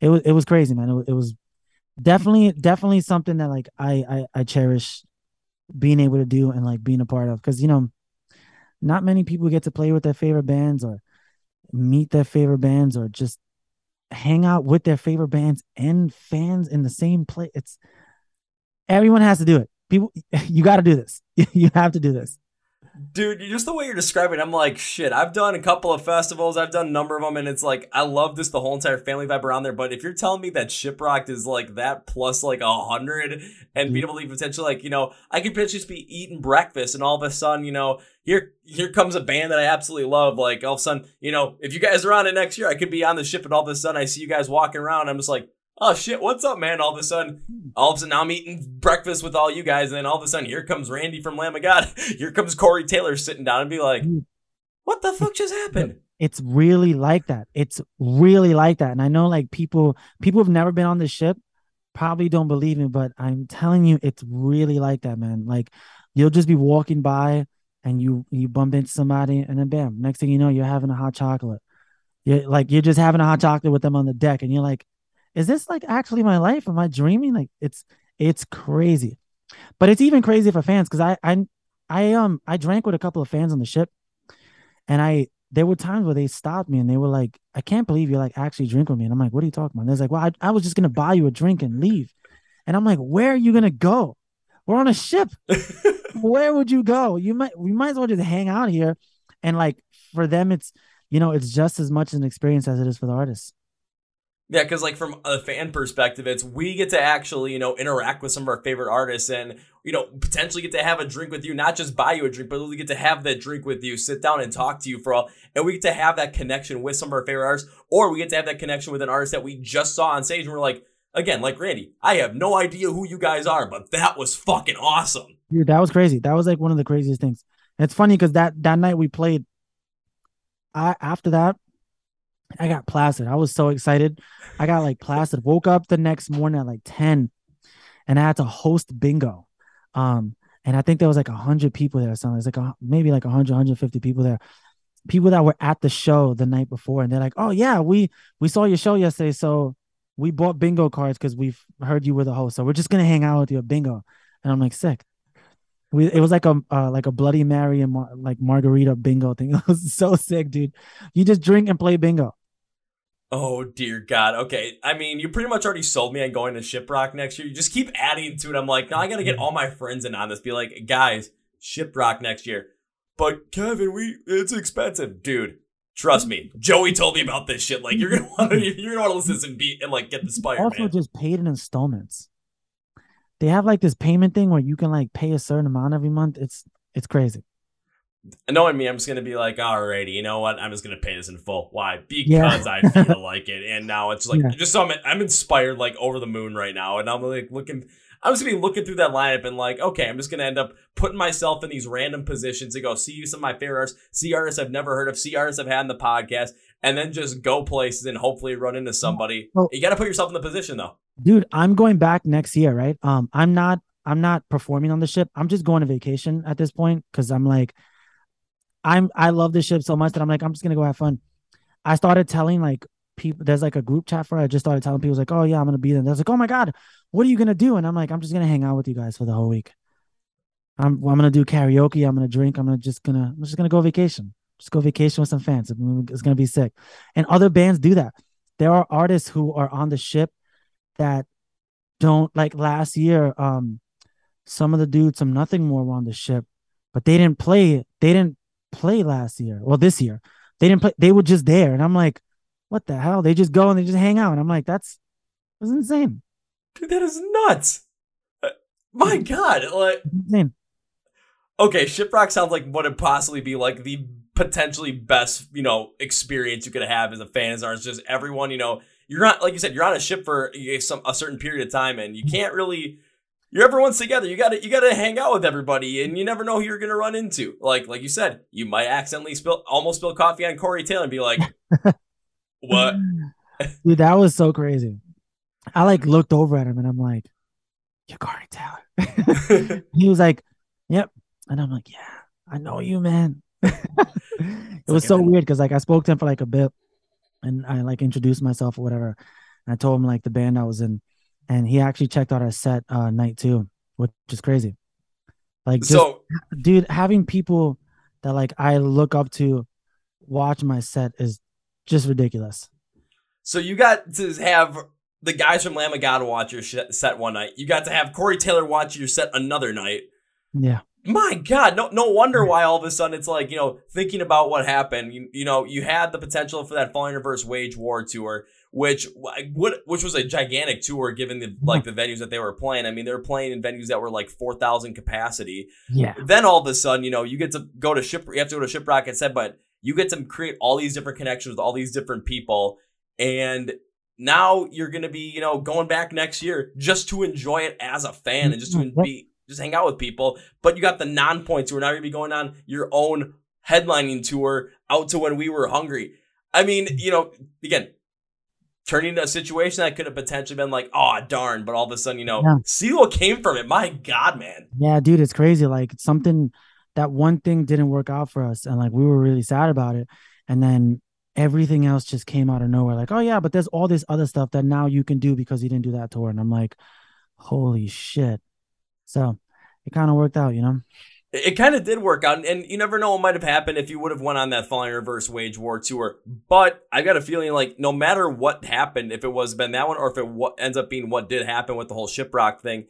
B: it was it was crazy, man. It was, it was definitely definitely something that like I, I I cherish being able to do and like being a part of because you know not many people get to play with their favorite bands or meet their favorite bands or just hang out with their favorite bands and fans in the same place. It's everyone has to do it. People, you got to do this. you have to do this.
A: Dude, just the way you're describing, it, I'm like, shit. I've done a couple of festivals. I've done a number of them, and it's like I love this the whole entire family vibe around there. But if you're telling me that Shiprocked is like that plus like a hundred, and being able to potentially like you know, I could potentially just be eating breakfast, and all of a sudden, you know, here here comes a band that I absolutely love. Like all of a sudden, you know, if you guys are on it next year, I could be on the ship, and all of a sudden, I see you guys walking around. I'm just like, oh shit, what's up, man? All of a sudden, all of a sudden, now I'm eating breakfast with all you guys, and then all of a sudden, here comes Randy from Lamb of God. Here comes Corey Taylor sitting down and be like, what the fuck just happened?
B: It's really like that. It's really like that. And I know like people people have never been on the ship probably don't believe me, but I'm telling you, it's really like that, man. Like you'll just be walking by and you you bump into somebody and then bam, next thing you know, you're having a hot chocolate. You're like you're just having a hot chocolate with them on the deck, and you're like, is this like actually my life? Am I dreaming? Like it's it's crazy. But it's even crazy for fans because I I I um I drank with a couple of fans on the ship and I there were times where they stopped me and they were like, I can't believe you're like actually drink with me. And I'm like, what are you talking about? And they're like, well, I, I was just gonna buy you a drink and leave. And I'm like, where are you gonna go? We're on a ship. where would you go? You might we might as well just hang out here. And like for them, it's you know, it's just as much an experience as it is for the artists.
A: Yeah, because like from a fan perspective, it's we get to actually you know interact with some of our favorite artists and you know potentially get to have a drink with you, not just buy you a drink, but we get to have that drink with you, sit down and talk to you for all, and we get to have that connection with some of our favorite artists, or we get to have that connection with an artist that we just saw on stage, and we're like, again, like Randy, I have no idea who you guys are, but that was fucking awesome.
B: Dude, that was crazy. That was like one of the craziest things. It's funny because that that night we played. I after that, I got plastered. I was so excited. I got like plastered. Woke up the next morning at like 10 and I had to host bingo. Um, and I think there was like a hundred people there or something. It's like a, maybe like 100, 150 people there. People that were at the show the night before, and they're like, "Oh yeah, we we saw your show yesterday, so we bought bingo cards because we've heard you were the host. So we're just gonna hang out with you at bingo." And I'm like, "Sick." We it was like a uh, like a Bloody Mary and mar- like margarita bingo thing. It was so sick, dude. You just drink and play bingo.
A: Oh dear God. Okay. I mean, you pretty much already sold me on going to Shiprock next year. You just keep adding to it. I'm like, no, I gotta get all my friends in on this. Be like, guys, Shiprock next year. But Kevin, we it's expensive, dude. Trust me. Joey told me about this shit. Like, you're gonna want to you're gonna want to listen to and be and like get the Spire.
B: Also,
A: man.
B: just paid in installments. They have like this payment thing where you can like pay a certain amount every month. It's it's crazy
A: knowing me, I'm just gonna be like, alrighty, you know what? I'm just gonna pay this in full. Why? Because yeah. I feel like it. And now it's like yeah. just so I'm I'm inspired like over the moon right now. And I'm like looking I'm just gonna be looking through that lineup and like, okay, I'm just gonna end up putting myself in these random positions to go see you some of my favorite artists, see artists I've never heard of, see artists I've had in the podcast, and then just go places and hopefully run into somebody. Well, you gotta put yourself in the position though.
B: Dude, I'm going back next year, right? Um, I'm not I'm not performing on the ship. I'm just going to vacation at this point because I'm like I'm I love this ship so much that I'm like, I'm just gonna go have fun. I started telling like people there's like a group chat for it. I just started telling people like, oh yeah, I'm gonna be there. They're like, oh my god, what are you gonna do? And I'm like, I'm just gonna hang out with you guys for the whole week. I'm I'm gonna do karaoke. I'm gonna drink. I'm gonna just gonna I'm just gonna go vacation. Just go vacation with some fans. It's gonna be sick. And other bands do that. There are artists who are on the ship that don't like last year. Um, some of the dudes, some nothing more were on the ship, but they didn't play. They didn't play last year. Well, this year they didn't play. They were just there, and I'm like, what the hell? They just go and they just hang out, and I'm like, that's that's insane.
A: Dude, that is nuts. Uh, my God, like insane. Okay, Shiprock sounds like what would possibly be like the potentially best, you know, experience you could have as a fan. As it's just everyone, you know, you're not like you said, you're on a ship for some a certain period of time, and you can't really you're everyone's together. You gotta you gotta hang out with everybody, and you never know who you're gonna run into. Like like you said, you might accidentally spill almost spill coffee on Corey Taylor and be like, "What?"
B: Dude, that was so crazy. I like looked over at him and I'm like, "You're Corey Taylor." he was like, "Yep," and I'm like, "Yeah, I know you, man." it was so weird because like I spoke to him for like a bit, and I like introduced myself or whatever. And I told him like the band I was in and he actually checked out our set uh night two, which is crazy. Like just, so dude, having people that like I look up to watch my set is just ridiculous.
A: So you got to have the guys from Lamb of God watch your set one night. You got to have Corey Taylor watch your set another night.
B: Yeah.
A: my God, no, no wonder why all of a sudden it's like, you know, thinking about what happened, you, you know, you had the potential for that Falling Reverse Wage War tour, which, what, which was a gigantic tour given the, like the venues that they were playing. I mean, they were playing in venues that were like 4,000 capacity.
B: Yeah.
A: Then all of a sudden, you know, you get to go to ship, you have to go to Shiprock and said, but you get to create all these different connections with all these different people. And now you're going to be, you know, going back next year just to enjoy it as a fan and just to mm-hmm. be, just hang out with people. But you got the non-points who are now going to be going on your own headlining tour out to when we were hungry. I mean, mm. you know, again, turning a situation that could have potentially been like, oh darn, but all of a sudden, you know,
B: Yeah.
A: see what came from it. My God, man.
B: Yeah, dude, it's crazy. Like something that one thing didn't work out for us, and like we were really sad about it. And then everything else just came out of nowhere. Like, oh yeah, but there's all this other stuff that now you can do because you didn't do that tour. And I'm like, holy shit. So it kind of worked out, you know?
A: It, kind of did work out, and you never know what might have happened if you would have went on that Falling Reverse Wage War tour. But I got a feeling like no matter what happened, if it was been that one or if it wa- ends up being what did happen with the whole Shiprock thing,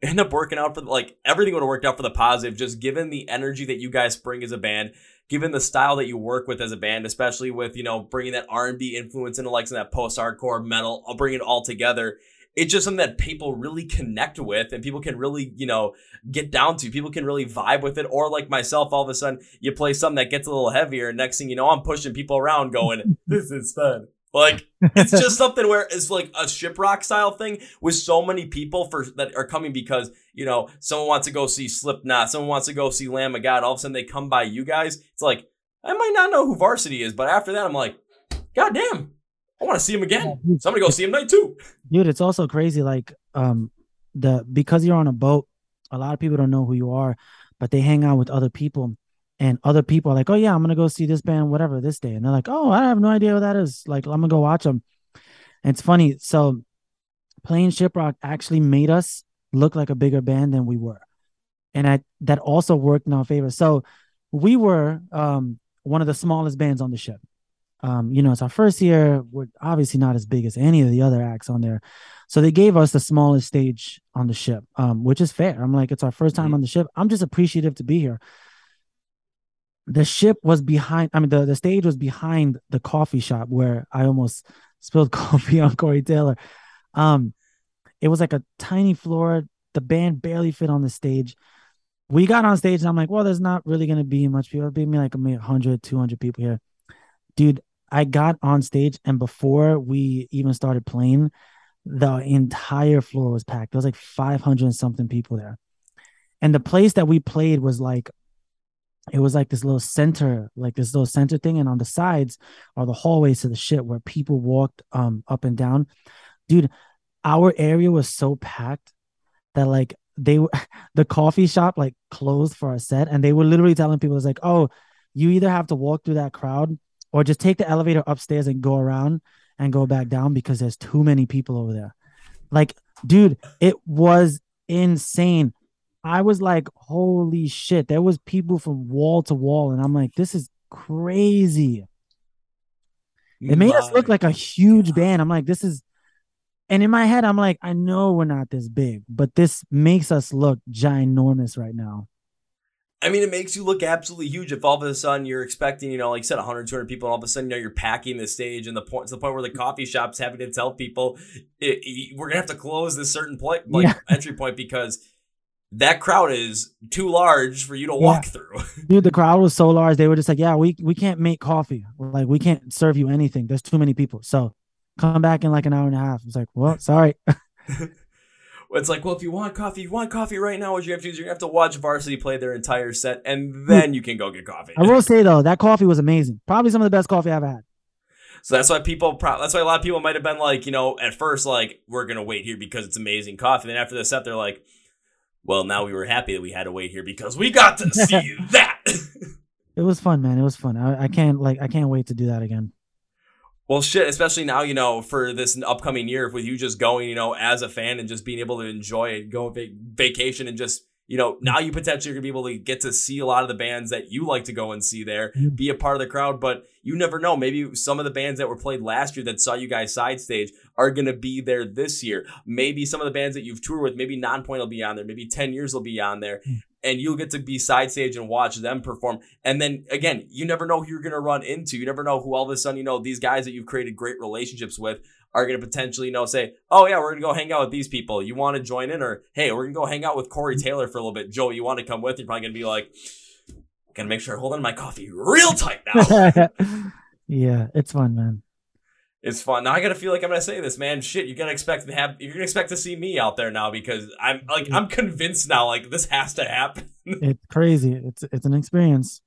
A: end up working out for like everything would have worked out for the positive. Just given the energy that you guys bring as a band, given the style that you work with as a band, especially with you know bringing that R and B influence into like some that post hardcore metal, I'll bring it all together. It's just something that people really connect with and people can really, you know, get down to. People can really vibe with it. Or like myself, all of a sudden you play something that gets a little heavier. And next thing you know, I'm pushing people around going, this is fun. Like it's just something where it's like a shiprock style thing with so many people for that are coming because, you know, someone wants to go see Slipknot, someone wants to go see Lamb of God. All of a sudden they come by you guys. It's like, I might not know who varsity is, but after that I'm like, God damn, I want to see him again. Somebody go see him night two.
B: dude it's also crazy like um the because you're on a boat a lot of people don't know who you are but they hang out with other people and other people are like oh yeah i'm gonna go see this band whatever this day. And they're like oh i have no idea who that is. Like i'm gonna go watch them and it's funny so playing shiprock actually made us look like a bigger band than we were and I, that also worked in our favor. So we were um one of the smallest bands on the ship um, you know, it's our first year. We're obviously not as big as any of the other acts on there. So they gave us the smallest stage on the ship, um, which is fair. I'm like, it's our first time
A: Mhm.
B: on the ship. I'm just appreciative to be here. The ship was behind, I mean, the, the stage was behind the coffee shop where I almost spilled coffee on Corey Taylor. Um, it was like a tiny floor. The band barely fit on the stage. We got on stage and I'm like, well, there's not really going to be much people. It'll be like maybe 100, 200 people here. Dude, I got on stage and before we even started playing, the entire floor was packed. There was like 500 and something people there. And the place that we played was like, it was like this little center, like this little center thing. And on the sides are the hallways to the shit where people walked um up and down. Dude, our area was so packed that like they were the coffee shop like closed for a set and they were literally telling people it's like, oh, you either have to walk through that crowd or just take the elevator upstairs and go around and go back down because there's too many people over there. Like, dude, it was insane. I was like, holy shit. There was people from wall to wall, and I'm like, this is crazy. It made us look like a huge
A: God.
B: band. I'm like, this is and in my head, I'm like, I know we're not this big, but this makes us look ginormous right now.
A: I mean, it makes you look absolutely huge if all of a sudden you're expecting, you know, like you said, 100, 200 people, and all of a sudden, you know, you're packing the stage and the point to the point where the coffee shop's having to tell people it, it- we're gonna have to close this certain point, like
B: Yeah.
A: entry point because that crowd is too large for you to walk through.
B: Dude, the crowd was so large. They were just like, yeah, we, we can't make coffee. Like, we can't serve you anything. There's too many people. So come back in like an hour and a half. It's like, well, sorry.
A: it's like, well, if you want coffee, you want coffee right now. What you have to do is you have to watch Varsity play their entire set, and hmm. then you can go get coffee.
B: I will say though, that coffee was amazing. Probably some of the best coffee I've had.
A: So that's why people. Pro- that's why a lot of people might have been like, you know, at first like, we're gonna wait here because it's amazing coffee. Then after the set, they're like, well, now we were happy that we had to wait here because we got to see that.
B: It was fun, man. It was fun. I, I can't like I can't wait to do that again.
A: Well, shit. Especially now, you know, for this upcoming year, with you just going, you know, as a fan and just being able to enjoy it, go va- vacation, and just. You know, mm-hmm. now you potentially are gonna be able to get to see a lot of the bands that you like to go and see there, be a part of the crowd. But you never know. Maybe some of the bands that were played last year that saw you guys side stage are going to be there this year. Maybe some of the bands that you've toured with, maybe Nonpoint will be on there. Maybe 10 Years will be on there.
B: Mm.
A: And you'll get to be side stage and watch them perform. And then again, you never know who you're going to run into. You never know who all of a sudden, you know, these guys that you've created great relationships with are going to potentially, you know, say, oh, yeah, we're going to go hang out with these people. You want to join in? Or, hey, we're going to go hang out with Corey mm-hmm. Taylor for a little bit. Joe, you want to come with? You're probably going to be like, going to make sure I hold on my coffee real tight now.
B: yeah, it's fun, man.
A: It's fun. Now I gotta feel like I'm gonna say this, man. Shit, you're gonna expect to have you're gonna expect to see me out there now because I'm like I'm convinced now like this has to happen.
B: it's crazy. It's it's an experience.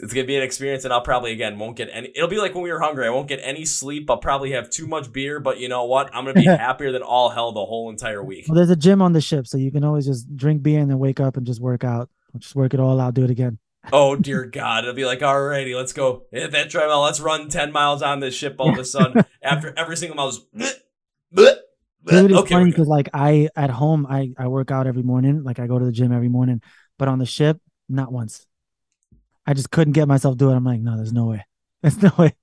A: It's gonna be an experience, and I'll probably again won't get any. It'll be like when we were hungry. I won't get any sleep. I'll probably have too much beer, but you know what? I'm gonna be happier than all hell the whole entire week.
B: Well, there's a gym on the ship, so you can always just drink beer and then wake up and just work out. Just work it all out. Do it again.
A: Oh dear God! It'll be like, alrighty, let's go hit that treadmill. Let's run ten miles on this ship all of a sudden. after every single mile, just, bleh, bleh,
B: bleh. Dude, it's okay, funny because like I at home I I work out every morning. Like I go to the gym every morning, but on the ship, not once. I just couldn't get myself to do it. I'm like, no, there's no way. There's no way.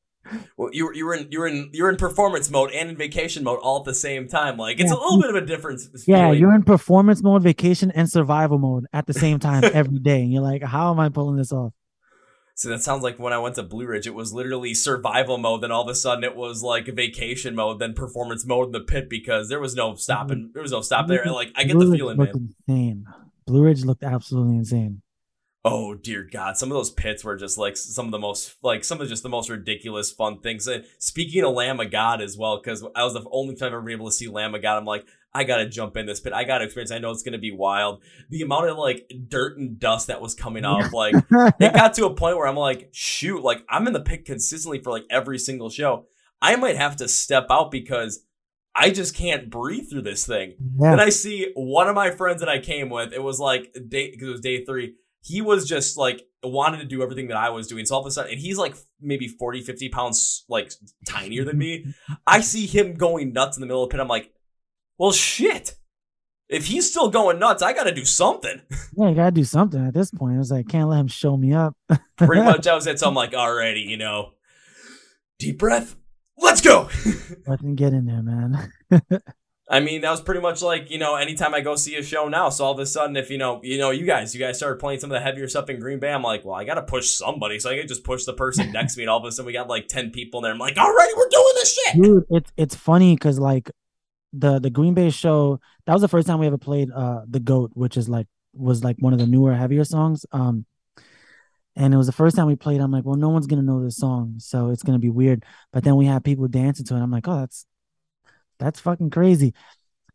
A: Well, you were you were in you were in you're in performance mode and in vacation mode all at the same time. Like it's yeah. a little bit of a difference.
B: Yeah, feeling. you're in performance mode, vacation, and survival mode at the same time every day, and you're like, how am I pulling this off?
A: So that sounds like when I went to Blue Ridge, it was literally survival mode. Then all of a sudden, it was like vacation mode, then performance mode in the pit because there was no stopping. Mm-hmm. There was no stop there. And Like I get Blue the feeling,
B: Ridge
A: man.
B: Insane. Blue Ridge looked absolutely insane.
A: Oh dear God! Some of those pits were just like some of the most like some of just the most ridiculous fun things. And speaking of Lamb of God as well, because I was the only time I've ever been able to see Lamb of God. I'm like, I gotta jump in this pit. I gotta experience. I know it's gonna be wild. The amount of like dirt and dust that was coming off, like it got to a point where I'm like, shoot, like I'm in the pit consistently for like every single show. I might have to step out because I just can't breathe through this thing. Yeah. And I see one of my friends that I came with. It was like day because it was day three he was just like wanted to do everything that I was doing. So all of a sudden, and he's like maybe 40, 50 pounds like tinier than me. I see him going nuts in the middle of the pit. I'm like, well, shit. If he's still going nuts, I got to do something.
B: Yeah, you got to do something at this point. I was like, can't let him show me up.
A: Pretty much, I was at. So I'm like, already, you know, deep breath. Let's go.
B: Let him get in there, man.
A: I mean, that was pretty much like, you know, anytime I go see a show now. So all of a sudden, if, you know, you know, you guys, you guys started playing some of the heavier stuff in Green Bay, I'm like, well, I got to push somebody. So I can just push the person next to me. And all of a sudden we got like 10 people in there. I'm like, alrighty, we're doing this shit.
B: Dude, it's, it's funny because like the, the Green Bay show, that was the first time we ever played uh The Goat, which is like, was like one of the newer, heavier songs. Um, and it was the first time we played. I'm like, well, no one's gonna know this song, so it's gonna be weird. But then we had people dancing to it. I'm like, oh, that's that's fucking crazy.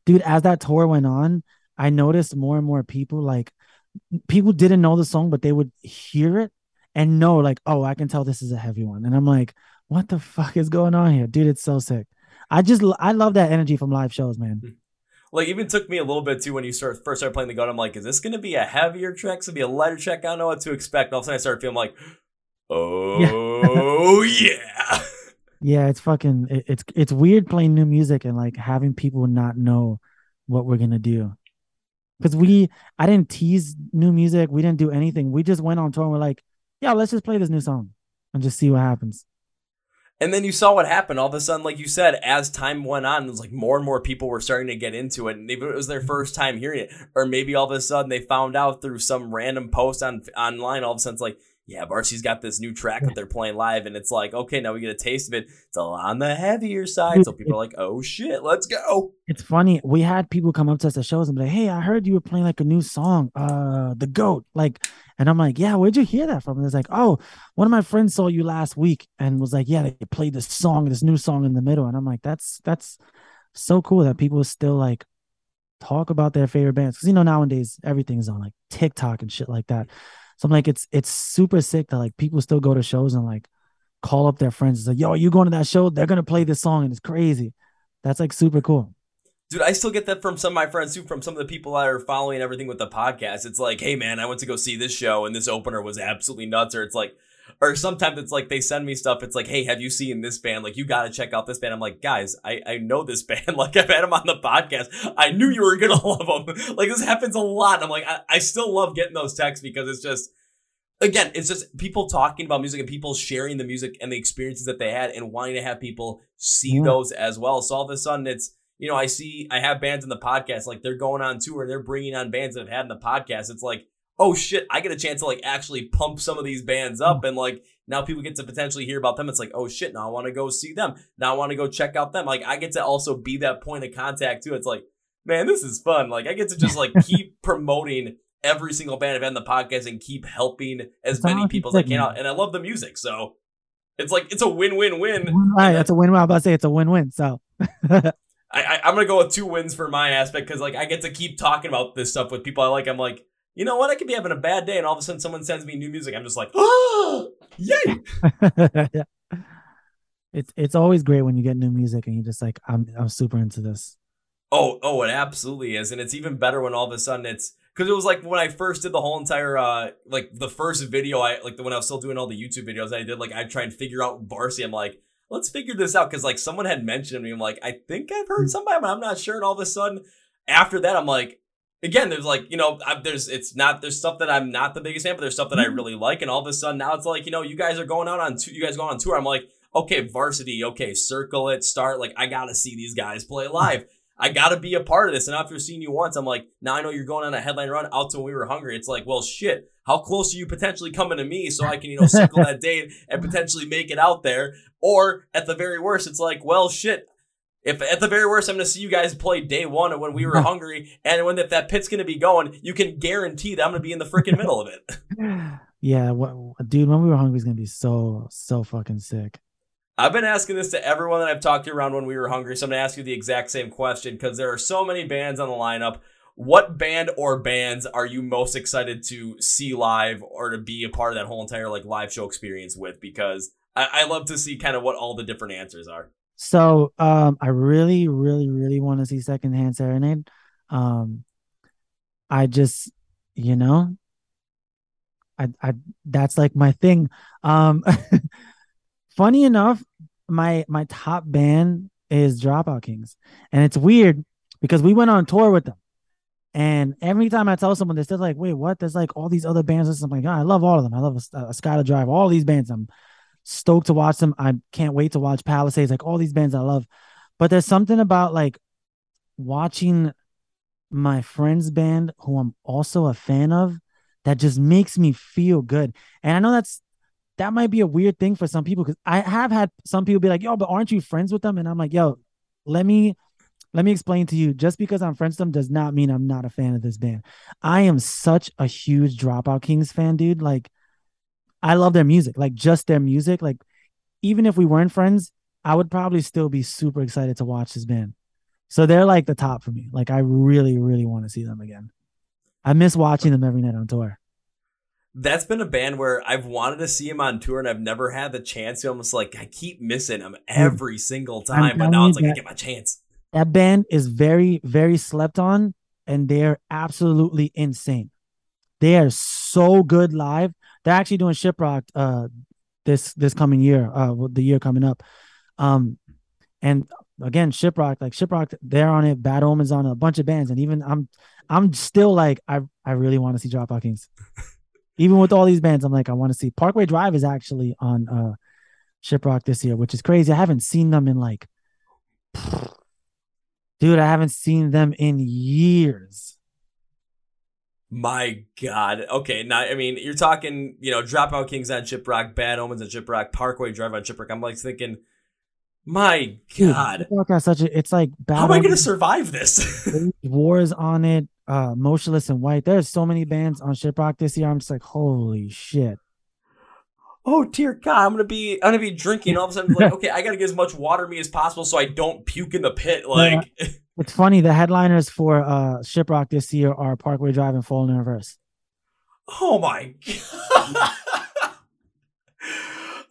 B: Dude as that tour went on i noticed more and more people like people didn't know the song but they would hear it and know like oh i can tell this is a heavy one. And i'm like what the fuck is going on here? Dude it's so sick. I just i love that energy from live shows man. Hmm.
A: like even took me a little bit too when you start first started playing the gun i'm like is this gonna be a heavier track? It's gonna be a lighter track? I don't know what to expect. And all of a sudden i started feeling like oh yeah. yeah.
B: Yeah, it's fucking it, it's it's weird playing new music and like having people not know what we're gonna do. Cause we I didn't tease new music, we didn't do anything. We just went on tour and we're like, yeah, let's just play this new song and just see what happens.
A: And then you saw what happened. All of a sudden, like you said, as time went on, it was like more and more people were starting to get into it. And maybe it was their mm-hmm. first time hearing it, or maybe all of a sudden they found out through some random post on online. All of a sudden, it's like, yeah, Varsity's got this new track that they're playing live, and it's like, okay, now we get a taste of it. It's on the heavier side, so people are like, oh shit, let's go.
B: It's funny. We had people come up to us at shows and be like, hey, I heard you were playing like a new song, uh, The Goat. Like, and I'm like, yeah, where'd you hear that from? And it's like, oh, one of my friends saw you last week and was like, yeah, they played this song, this new song in the middle. And I'm like, that's that's so cool that people still like talk about their favorite bands. Cause you know, nowadays everything's on like TikTok and shit like that. So I'm like, it's it's super sick that like people still go to shows and like call up their friends and say, "Yo, you going to that show? They're gonna play this song and it's crazy." That's like super cool.
A: Dude, I still get that from some of my friends too, from some of the people that are following everything with the podcast. It's like, hey man, I went to go see this show and this opener was absolutely nuts. Or it's like, or sometimes it's like they send me stuff. It's like, hey, have you seen this band? Like, you got to check out this band. I'm like, guys, I, I know this band. Like, I've had them on the podcast. I knew you were gonna love them. Like, this happens a lot. I'm like, I, I still love getting those texts because it's just, again, it's just people talking about music and people sharing the music and the experiences that they had and wanting to have people see yeah. those as well. So all of a sudden, it's you know, I see I have bands in the podcast like they're going on tour and they're bringing on bands that have had in the podcast. It's like oh shit, I get a chance to like actually pump some of these bands up hmm. and like now people get to potentially hear about them. It's like, oh shit, now I want to go see them. Now I want to go check out them. Like I get to also be that point of contact too. It's like, man, this is fun. Like I get to just like keep promoting every single band I've had in the podcast and keep helping as
B: That's
A: many people as I can out. And I love the music, so it's like it's a win-win-win.
B: Right, that's a win-win. I'm about to say it's a win-win. So
A: I, I I'm gonna go with two wins for my aspect because like I get to keep talking about this stuff with people I like. I'm like, you know what? I could be having a bad day, and all of a sudden someone sends me new music. I'm just like, oh, yay!
B: it's it's always great when you get new music and you're just like, I'm I'm super into this.
A: Oh, oh, it absolutely is, and it's even better when all of a sudden it's because it was like when I first did the whole entire uh like the first video I like the when I was still doing all the YouTube videos I did like I try and figure out varsity. I'm like, let's figure this out because like someone had mentioned me. I'm like, I think I've heard somebody, but I'm not sure. And all of a sudden, after that, I'm like. Again, there's like you know, I, there's it's not there's stuff that I'm not the biggest fan, but there's stuff that I mm-hmm. really like, and all of a sudden now it's like you know, you guys are going out on two, you guys going on tour. I'm like, okay, varsity, okay, circle it, start. Like I gotta see these guys play mm-hmm. live. I gotta be a part of this. And after seeing you once, I'm like, now I know you're going on a headline run out to when we were hungry. It's like, well, shit. How close are you potentially coming to me so I can, you know, circle that date and potentially make it out there? Or at the very worst, it's like, well, shit. If at the very worst, I'm gonna see you guys play day one of when we were hungry, and when if that pit's gonna be going, you can guarantee that I'm gonna be in the freaking middle of it.
B: Yeah, what, dude, when we were hungry is gonna be so so fucking sick.
A: I've been asking this to everyone that I've talked to around when we were hungry, so I'm gonna ask you the exact same question because there are so many bands on the lineup. What band or bands are you most excited to see live or to be a part of that whole entire like live show experience with? Because I, I love to see kind of what all the different answers are.
B: So um I really, really, really want to see secondhand serenade. Um I just you know I I that's like my thing. Um funny enough, my my top band is Dropout Kings. And it's weird because we went on tour with them. And every time I tell someone this, they're still like, wait, what? There's like all these other bands. I'm like, God, I love all of them. I love a, a Skylit Drive, all these bands. I'm stoked to watch them. I can't wait to watch Palisades, like all these bands I love. But there's something about like watching my friend's band, who I'm also a fan of, that just makes me feel good. And I know that's that might be a weird thing for some people because I have had some people be like, yo, but aren't you friends with them? And I'm like, yo, let me let me explain to you. Just because I'm friends with them does not mean I'm not a fan of this band. I am such a huge Dropout Kings fan, dude. Like, I love their music, like just their music. Like, even if we weren't friends, I would probably still be super excited to watch this band. So they're like the top for me. Like, I really, really want to see them again. I miss watching them every night on tour.
A: That's been a band where I've wanted to see him on tour and I've never had the chance to. Almost like I keep missing him mm. every single time, but now it's
B: you
A: like I get my chance.
B: That band is very, very slept on, and they're absolutely insane. They are so good live. They're actually doing Shiprock uh this this coming year, uh the year coming up. Um and again, Shiprock, like Shiprock, they're on it, Bad Omens on a bunch of bands, and even I'm I'm still like I I really want to see Dropout Kings. even with all these bands, I'm like, I want to see Parkway Drive is actually on uh Shiprock this year, which is crazy. I haven't seen them in like dude, I haven't seen them in years.
A: My God. Okay, now I mean you're talking, you know, Dropout Kings on Shiprock, Bad Omens on Shiprock, Parkway Drive on Shiprock. I'm like thinking, my
B: Dude,
A: God,
B: Shiprock has such a it's like bad
A: how am I gonna survive this?
B: Wars on it, uh Motionless In White. There's so many bands on Shiprock this year. I'm just like, holy shit.
A: oh dear God, I'm gonna be I'm gonna be drinking. All of a sudden, like, okay, I gotta get as much water me as possible so I don't puke in the pit. Like,
B: It's funny, the headliners for uh Shiprock this year are Parkway Drive and Falling in Reverse.
A: oh my God.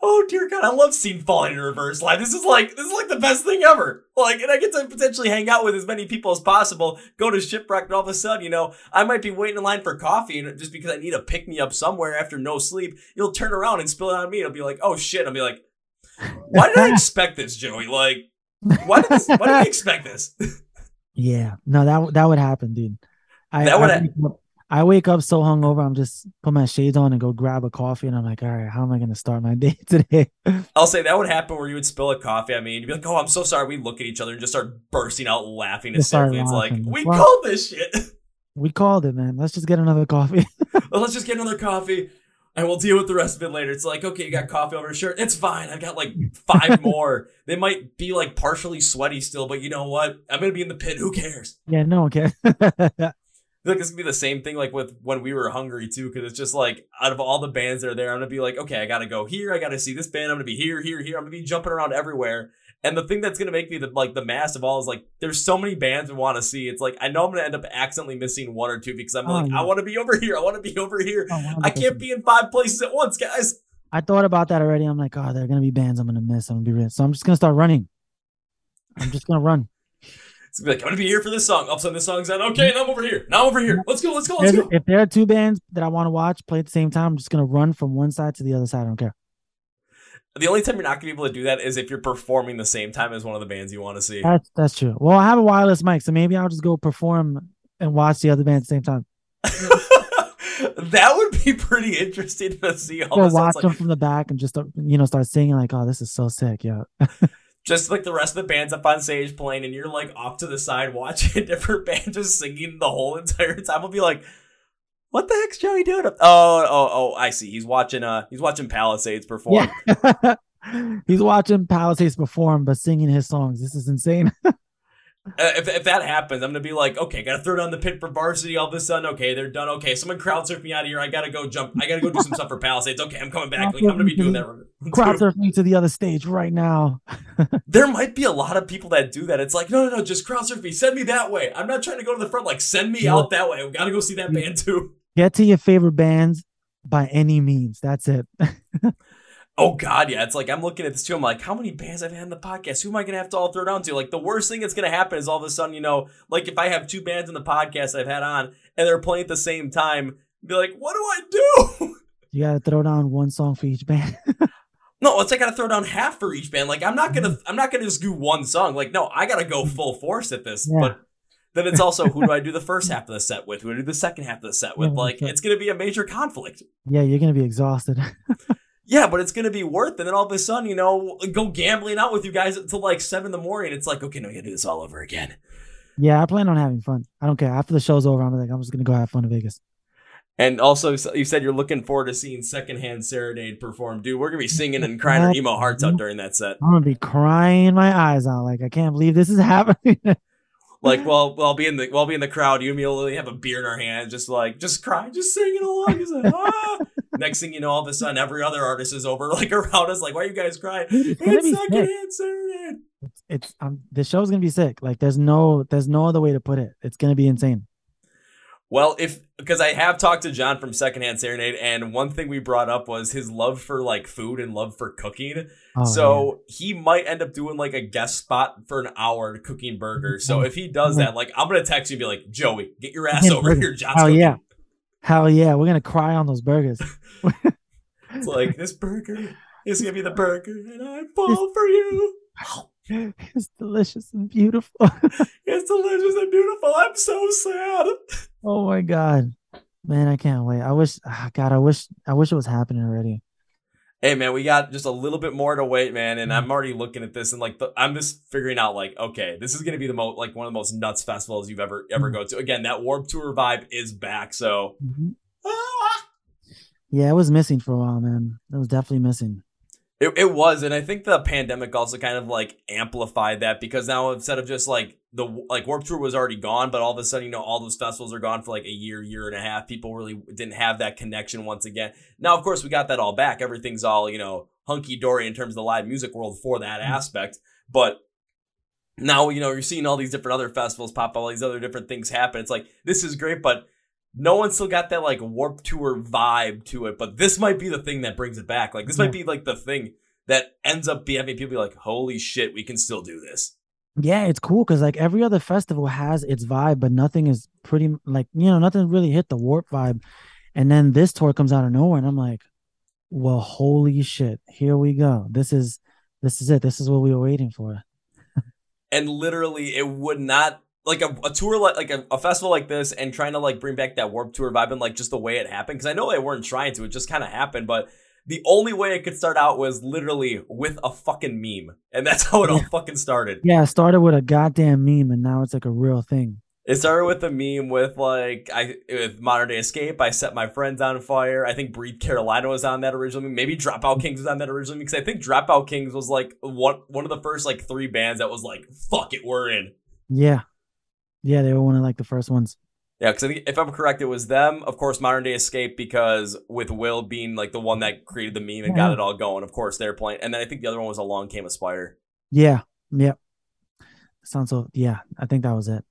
A: Oh dear God, I love seeing Falling in Reverse live. This is like this is like the best thing ever. Like, and I get to potentially hang out with as many people as possible. Go to Shipwreck, and all of a sudden, you know, I might be waiting in line for coffee, and just because I need a pick me up somewhere after no sleep, you'll turn around and spill it on me. It'll be like, oh shit. I'll be like, why did I expect this, Joey? Like, why did this? Why did I expect this?
B: Yeah, no, that that would happen, dude. I,
A: That would
B: I, wake up, I wake up so hungover, I'm just put my shades on and go grab a coffee, and I'm like, all right, how am I gonna start my day today?
A: I'll say that would happen where you would spill a coffee I mean, you'd be like, oh, I'm so sorry. We look at each other and just start bursting out laughing
B: Just start
A: hysterically. It's like we
B: Well-
A: called this shit.
B: We called it, man. Let's just get another coffee.
A: let's just get another coffee and we'll deal with the rest of it later. It's like, okay, you got coffee over your shirt. It's fine. I've got like five more. They might be like partially sweaty still, but you know what? I'm gonna be in the pit. Who cares?
B: Yeah, no one cares.
A: I feel like it's gonna be the same thing like with when we were hungry too, because it's just like out of all the bands that are there, I'm gonna be like, okay, I gotta go here, I gotta see this band, I'm gonna be here, here, here, I'm gonna be jumping around everywhere. And the thing that's gonna make me the like the mass of all is like there's so many bands we want to see. It's like I know I'm gonna end up accidentally missing one or two because I'm oh, like, yeah. I want to be over here, I want to be over here. Oh, I can't be in five places at once, guys.
B: I thought about that already. I'm like, oh, there are gonna be bands I'm gonna miss. I'm gonna be real. So I'm just gonna start running. I'm just gonna run.
A: It's gonna be like, I'm gonna be here for this song. All of a sudden, this song's on. Okay, now I'm over here. Now I'm over here. Let's go. Let's go. Let's go.
B: If there are two bands that I want to watch play at the same time, I'm just gonna run from one side to the other side. I don't care.
A: The only time you're not gonna be able to do that is if you're performing the same time as one of the bands you want to see.
B: That's that's true. Well, I have a wireless mic, so maybe I'll just go perform and watch the other band at the same time.
A: that would be pretty interesting to see.
B: All or watch like... them from the back and just you know start singing like, "Oh, this is so sick!" Yeah.
A: just like the rest of the bands up on stage playing, and you're like off to the side watching a different band just singing the whole entire time. I'll be like, "What the heck's Joey doing?" Up- Oh, oh, oh! I see. He's watching. Uh, he's watching Palisades perform.
B: Yeah. he's watching Palisades perform, but singing his songs. This is insane.
A: Uh, if, if that happens, I'm gonna be like, okay, gotta throw down the pit for varsity all of a sudden. Okay, they're done. Okay, someone crowd surf me out of here. I gotta go jump. I gotta go do some stuff for Palisades. Okay, I'm coming back. Like, I'm gonna be doing that.
B: Crowd surf me to the other stage right now.
A: there might be a lot of people that do that. It's like, no, no, no, just crowd surf me. Send me that way. I'm not trying to go to the front. Like, send me yeah. out that way. We gotta go see that band too.
B: Get to your favorite bands by any means. That's it.
A: Oh God, yeah. It's like I'm looking at this too. I'm like, how many bands I've had in the podcast? Who am I gonna have to all throw down to? Like the worst thing that's gonna happen is all of a sudden, you know, like if I have two bands in the podcast I've had on and they're playing at the same time, be like, what do I do?
B: You gotta throw down one song for each band.
A: no, it's like I gotta throw down half for each band. Like I'm not gonna mm-hmm. I'm not gonna just do one song. Like, no, I gotta go full force at this. Yeah. But then it's also who do I do the first half of the set with? Who do I do the second half of the set with? Yeah, like it's gonna be a major conflict.
B: Yeah, you're gonna be exhausted.
A: yeah, but it's gonna be worth it. And then all of a sudden, you know, go gambling out with you guys until like seven in the morning. It's like, okay, no, we gotta do this all over again.
B: Yeah, I plan on having fun. I don't care. After the show's over, I'm like, I'm just gonna go have fun in Vegas.
A: And also, you said you're looking forward to seeing Secondhand Serenade perform. Dude, we're gonna be singing and crying our emo hearts out during that set.
B: I'm gonna be crying my eyes out. Like I can't believe this is happening.
A: Like, well, well, I'll be in the, be in the crowd. You and me will have a beer in our hand, just like, just crying, just singing along. Just like, ah. Next thing you know, all of a sudden, every other artist is over, like around us, like, why are you guys crying? It's, it's secondhand serenade.
B: It's, it's um, the show's gonna be sick. Like, there's no, there's no other way to put it. It's gonna be insane.
A: Well, if because I have talked to John from Secondhand Serenade, and one thing we brought up was his love for like food and love for cooking. Oh, so he might end up doing like a guest spot for an hour cooking burgers. So if he does that, like I'm gonna text you and be like, Joey, get your ass over here, John.
B: Oh yeah, Hell yeah, we're gonna cry on those burgers.
A: it's like this burger is gonna be the burger, and I fall for you.
B: It's delicious and beautiful.
A: it's delicious and beautiful. I'm so sad.
B: Oh my god, man, I can't wait. I wish, oh God, I wish, I wish it was happening already
A: hey man, we got just a little bit more to wait, man. And I'm already looking at this and like the, I'm just figuring out like, okay, this is gonna be the most like one of the most nuts festivals you've ever ever mm-hmm. go to. Again, that Warped Tour vibe is back. So mm-hmm.
B: ah! yeah, it was missing for a while, man. It was definitely missing.
A: It, it was, and I think the pandemic also kind of like amplified that because now instead of just like the like Warped Tour was already gone, but all of a sudden, you know, all those festivals are gone for like a year, year and a half. People really didn't have that connection once again. Now, of course, we got that all back. Everything's all you know hunky dory in terms of the live music world for that mm-hmm. aspect, but now you know you're seeing all these different other festivals pop up, all these other different things happen. It's like this is great, but no one still got that like Warped Tour vibe to it, but this might be the thing that brings it back. Like this yeah. might be like the thing that ends up be having people be like, "Holy shit, we can still do this."
B: Yeah, it's cool because like every other festival has its vibe, but nothing is pretty like you know nothing really hit the warp vibe. And then this tour comes out of nowhere, and I'm like, "Well, holy shit, here we go. This is this is it. This is what we were waiting for."
A: and literally, it would not like a, a tour like like a, a, festival like this and trying to like bring back that Warped Tour vibe and like just the way it happened because i know they weren't trying to it just kind of happened but the only way it could start out was literally with a fucking meme and that's how it all fucking started
B: yeah it started with a goddamn meme and now it's like a real thing
A: It started with a meme with like I with modern day escape. I set my friends on fire. I think Breathe Carolina was on that originally. Maybe Dropout Kings was on that originally because I think Dropout Kings was like one one of the first like three bands that was like fuck it, we're in.
B: Yeah, yeah, they were one of like the first ones.
A: Yeah, because if I'm correct, it was them. Of course, Modern Day Escape because with Will being like the one that created the meme and got it all going. Of course, they're playing, and then I think the other one was Along Came Aspire.
B: Yeah, yep. Sounds so. Yeah, I think that was it.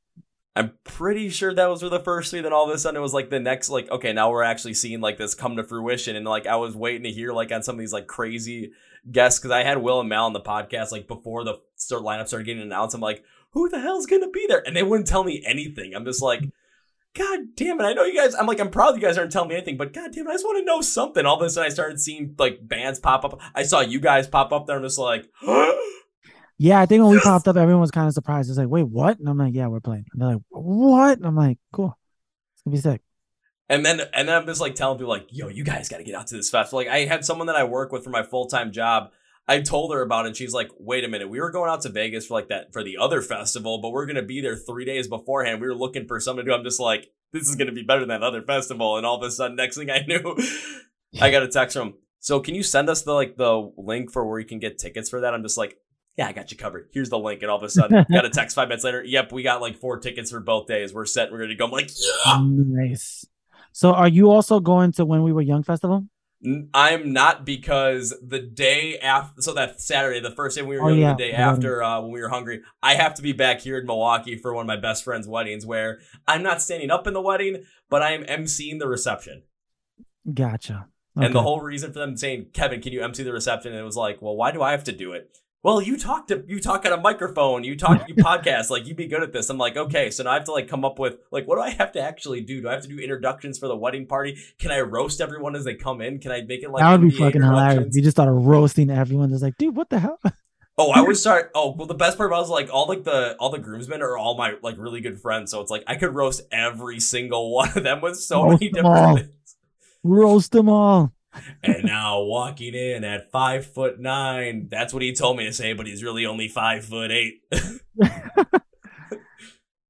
A: I'm pretty sure that was for the first three. Then all of a sudden it was like the next, like, okay, now we're actually seeing like this come to fruition. And like I was waiting to hear like on some of these like crazy guests because I had Will and Mal on the podcast like before the start lineup started getting announced. I'm like, who the hell's gonna be there? And they wouldn't tell me anything. I'm just like, God damn it! I know you guys. I'm like, I'm proud you guys aren't telling me anything, but God damn it, I just want to know something. All of a sudden, I started seeing like bands pop up. I saw you guys pop up there. I'm just like,
B: Yeah, I think when we popped up, everyone was kind of surprised. It's like, wait, what? And I'm like, yeah, we're playing. And they're like, what? And I'm like, cool. It's gonna be sick.
A: And then and then I'm just like telling people like, yo, you guys got to get out to this festival. Like I had someone that I work with for my full time job. I told her about it. and She's like, wait a minute, we were going out to Vegas for like that for the other festival, but we're gonna be there three days beforehand. We were looking for something to do. I'm just like, this is gonna be better than that other festival. And all of a sudden, next thing I knew, I got a text from. So can you send us the like the link for where you can get tickets for that? I'm just like, yeah, I got you covered. Here's the link. And all of a sudden, got a text five minutes later. Yep, we got like four tickets for both days. We're set. We're gonna go. I'm like, yeah.
B: Nice. So, are you also going to when we were young festival?
A: I'm not because the day after, so that Saturday, the first day we were
B: Oh, yeah,
A: the day after uh, when we were hungry, I have to be back here in Milwaukee for one of my best friend's weddings where I'm not standing up in the wedding, but I am emceeing the reception.
B: Gotcha.
A: And the whole reason for them saying, Kevin, can you MC the reception? And it was like, well, why do I have to do it? Well, you talk to you talk on a microphone, you talk you podcast, like you'd be good at this. I'm like, okay, so now I have to like come up with like what do I have to actually do? Do I have to do introductions for the wedding party? Can I roast everyone as they come in? Can I make it like
B: that would be fucking hilarious. You just started roasting everyone. Just like, dude, what the hell?
A: Oh, I would start. Oh, well, the best part about it was like all like the all the groomsmen are all my like really good friends. So it's like I could roast every single one of them with so
B: Roast
A: many
B: all.
A: different.
B: Roast them all.
A: And now walking in at five foot nine, that's what he told me to say, but he's really only five foot eight.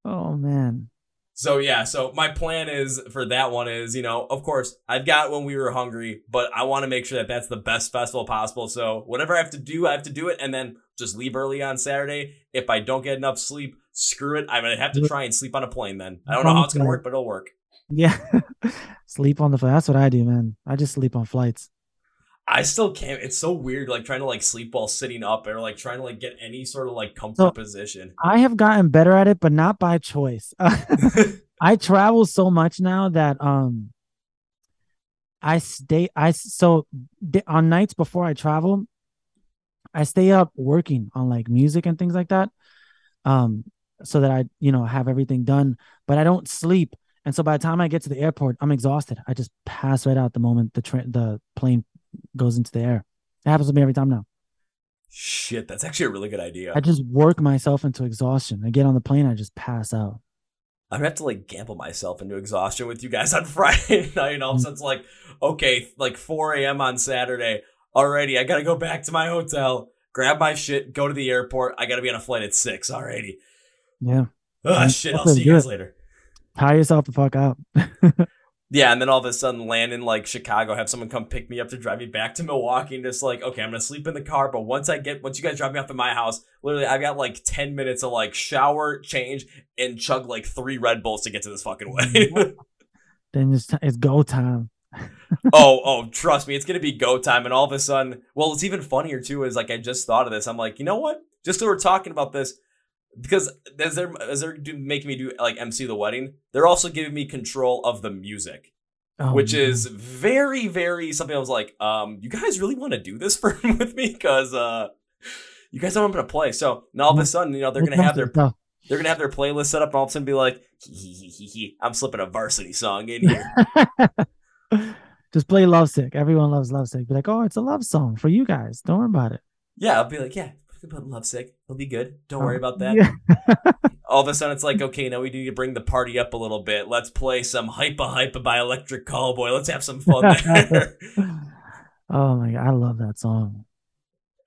B: Oh man.
A: So yeah, so my plan is for that one is, you know, of course, I've got when we were hungry, but I want to make sure that that's the best festival possible. So whatever I have to do, I have to do it, and then just leave early on Saturday. If I don't get enough sleep, screw it. I'm gonna have to mm-hmm. try and sleep on a plane. Then I don't know how it's gonna work, but it'll work.
B: Yeah. sleep on the flight. That's what I do, man. I just sleep on flights.
A: I still can't. It's so weird, like trying to like sleep while sitting up, or like trying to like get any sort of like comfort
B: So-
A: position.
B: I have gotten better at it, but not by choice. I travel so much now that um I stay I so on nights before I travel I stay up working on like music and things like that um so that I you know have everything done but I don't sleep and so by the time I get to the airport I'm exhausted I just pass right out the moment the train the plane goes into the air it happens to me every time now
A: Shit, that's actually a really good idea.
B: I just work myself into exhaustion I get on the plane I just pass out
A: I'm gonna have to like gamble myself into exhaustion with you guys on Friday night. And all of a sudden it's like, okay, like 4 a.m. on Saturday. Alrighty, I gotta go back to my hotel, grab my shit, go to the airport. I gotta be on a flight at six. Alrighty.
B: yeah
A: Ah,
B: And
A: shit, I'll see you guys later.
B: Tire yourself the fuck up.
A: Yeah, and then all of a sudden land in like Chicago, have someone come pick me up to drive me back to Milwaukee, and just like, okay, I'm gonna sleep in the car, but once I get once you guys drop me off at my house, literally I've got like 10 minutes of like shower, change, and chug like three Red Bulls to get to this fucking way.
B: then it's, it's go time.
A: oh, oh, trust me, it's gonna be go time. And all of a sudden, well, it's even funnier too. Is like I just thought of this. I'm like, you know what? Just so we're talking about this, because as they're as they're do, making me do like MC the wedding, they're also giving me control of the music,
B: Oh,
A: which
B: man.
A: is very, very something. I was like, um, you guys really want to do this for with me? Because uh, you guys know I'm gonna play. So now all of a sudden, you know, they're gonna have their they're gonna have their playlist set up, and all of a sudden be like, I'm slipping a varsity song in here.
B: Just play Lovesick. Everyone loves Lovesick. Be like, oh, it's a love song for you guys. Don't worry about it.
A: Yeah, I'll be like, yeah, put Lovesick. It'll be good. Don't oh, worry about that.
B: Yeah.
A: All of a sudden, it's like, okay, now we need to bring the party up a little bit. Let's play some Hypa Hypa by Electric Callboy. Let's have some fun there.
B: oh my god, I love that song.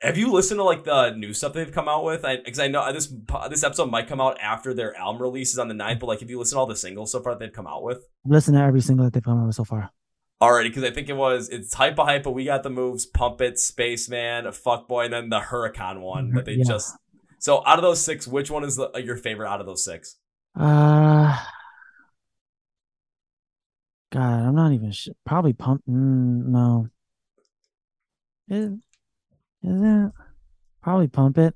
A: Have you listened to like the new stuff they've come out with? I because I, I, know uh, this this episode might come out after their album releases on the 9th, but like, have you listened to all the singles so far that they've come out with?
B: Listen to every single that they've come out with so far.
A: Alrighty, because I think it was it's Hypa Hypa, but we got the moves, pump it, spaceman, fuckboy, and then the hurricane one that they yeah. just. So out of those six, which one is the, your favorite out of those six?
B: Uh, God, I'm not even sure. Probably pump. Mm, no. Is, is it? Probably pump it.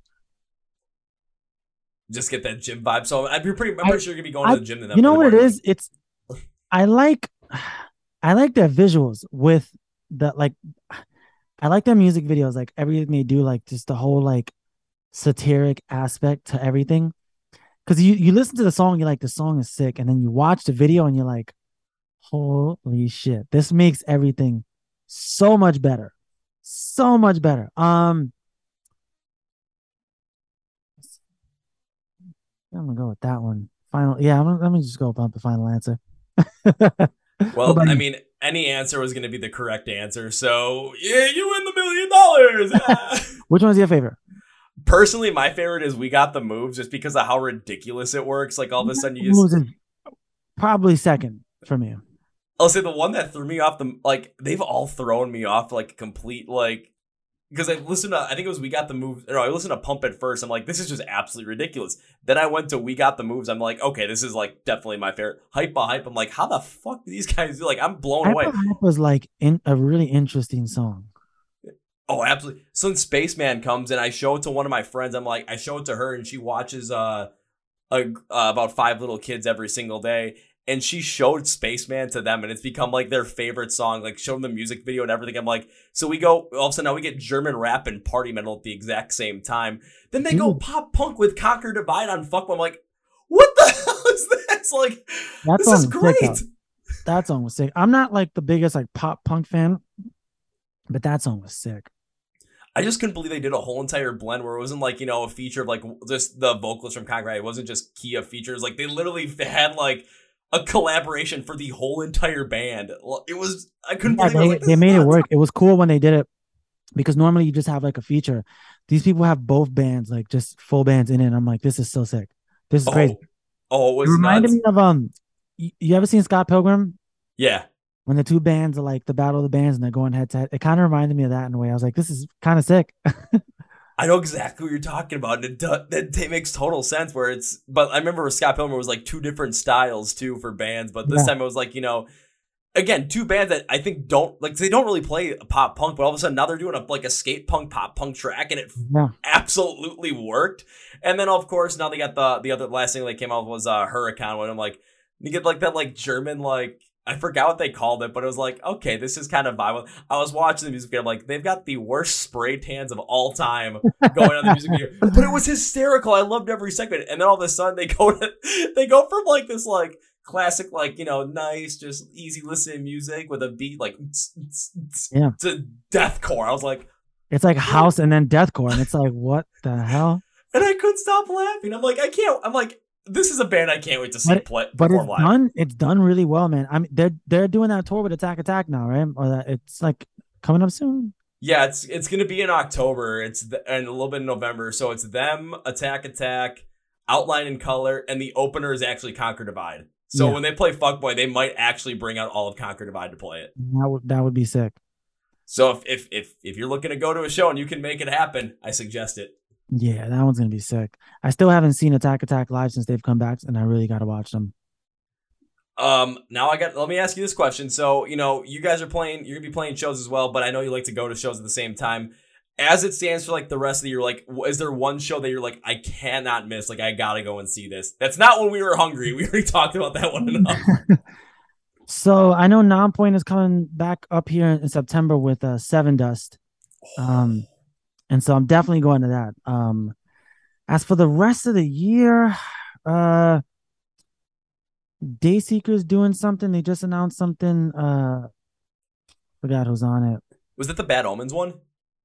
A: Just get that gym vibe. So I'm pretty. I'm pretty I, sure you're gonna be going
B: I,
A: to the gym.
B: You know what it is? It's. I like. I like their visuals with the like. I like their music videos. Like everything they do, like just the whole like satiric aspect to everything. Because you you listen to the song, you're like the song is sick, and then you watch the video and you're like, holy shit, this makes everything so much better, so much better. Um, I'm gonna go with that one. Final, yeah, I'm gonna, let me just go with the final answer.
A: well, I mean, any answer was going to be the correct answer. So, yeah, you win the million dollars.
B: Which one's your favorite?
A: Personally, my favorite is We Got the Moves just because of how ridiculous it works. Like, all of a sudden, you just.
B: Probably second from you.
A: I'll say the one that threw me off the. Like, they've all thrown me off, like, complete, like. Because I listened to, I think it was We Got the Moves. No, I listened to Pump at first. I'm like, this is just absolutely ridiculous. Then I went to We Got the Moves. I'm like, okay, this is like definitely my favorite. Hypa Hypa. I'm like, how the fuck do these guys do? Like, I'm blown
B: Hype
A: away.
B: Hype was like in, a really interesting song.
A: Oh, absolutely. So then Spaceman comes and I show it to one of my friends. I'm like, I show it to her and she watches uh, a, uh about five little kids every single day. And she showed Spaceman to them and it's become like their favorite song. Like, showed them the music video and everything. I'm like, so we go, all of a sudden now we get German rap and party metal at the exact same time. Then they Dude. go pop punk with Conquer Divide on Fuck. I'm like, what the hell is this? Like, that this is great.
B: Sick, that song was sick. I'm not like the biggest like pop punk fan, but that song was sick.
A: I just couldn't believe they did a whole entire blend where it wasn't like, you know, a feature of like just the vocalist from Conquer. It wasn't just Kia features. Like they literally had like a collaboration for the whole entire band. It was I couldn't yeah,
B: believe
A: they,
B: like, they made nuts. it work. It was cool when they did it because normally you just have like a feature. These people have both bands, like just full bands in it. I'm like, this is so sick. This is oh. crazy.
A: Oh, it was
B: it reminded nuts. me of um. You, you ever seen Scott Pilgrim?
A: Yeah
B: when the two bands are like the battle of the bands and they're going head to head. It kind of reminded me of that in a way. I was like, this is kind of sick.
A: I know exactly what you're talking about. And it, it, makes total sense where it's, but I remember with Scott Pilgrim was like two different styles too for bands. But this yeah. time it was like, you know, again, two bands that I think don't, like, they don't really play pop punk, but all of a sudden now they're doing a, like a skate punk, pop punk track and it yeah. absolutely worked. And then of course, now they got the, the other last thing they came out was uh, Hurricane when I'm like, you get like that like German, like, I forgot what they called it, but it was like, okay, this is kind of violent. I was watching the music video, I'm like, they've got the worst spray tans of all time going on the music video. But it was hysterical. I loved every segment. And then all of a sudden they go to, they go from like this like classic, like, you know, nice, just easy listening music with a beat like
B: yeah.
A: to deathcore. I was like,
B: it's like house and then deathcore, and it's like, what the hell?
A: And I couldn't stop laughing. I'm like, I can't. I'm like, this is a band I can't wait to see
B: but,
A: play.
B: But it's
A: live.
B: done. It's done really well, man. I mean, they're they're doing that tour with Attack Attack now, right? Or that it's like coming up soon.
A: Yeah, it's it's gonna be in October. It's the, and a little bit in November. So it's them, Attack Attack, Outline in Color, and the opener is actually Conquer Divide. So yeah. when they play Fuckboy, they might actually bring out all of Conquer Divide to play it.
B: That would that would be sick.
A: So if if if if you're looking to go to a show and you can make it happen, I suggest it.
B: Yeah, that one's gonna be sick. I still haven't seen Attack Attack live since they've come back, and I really got to watch them.
A: Um, now I got. Let me ask you this question. So you know, you guys are playing. You're gonna be playing shows as well, but I know you like to go to shows at the same time. As it stands for like the rest of the year, like, is there one show that you're like, I cannot miss? Like, I gotta go and see this. That's not when we were hungry. We already talked about that one enough.
B: so I know Nonpoint is coming back up here in September with uh, Sevendust. Um, and so I'm definitely going to that. Um, as for the rest of the year, uh, Dayseeker's doing something. They just announced something. Uh, forgot who's on it.
A: Was that the Bad Omens one?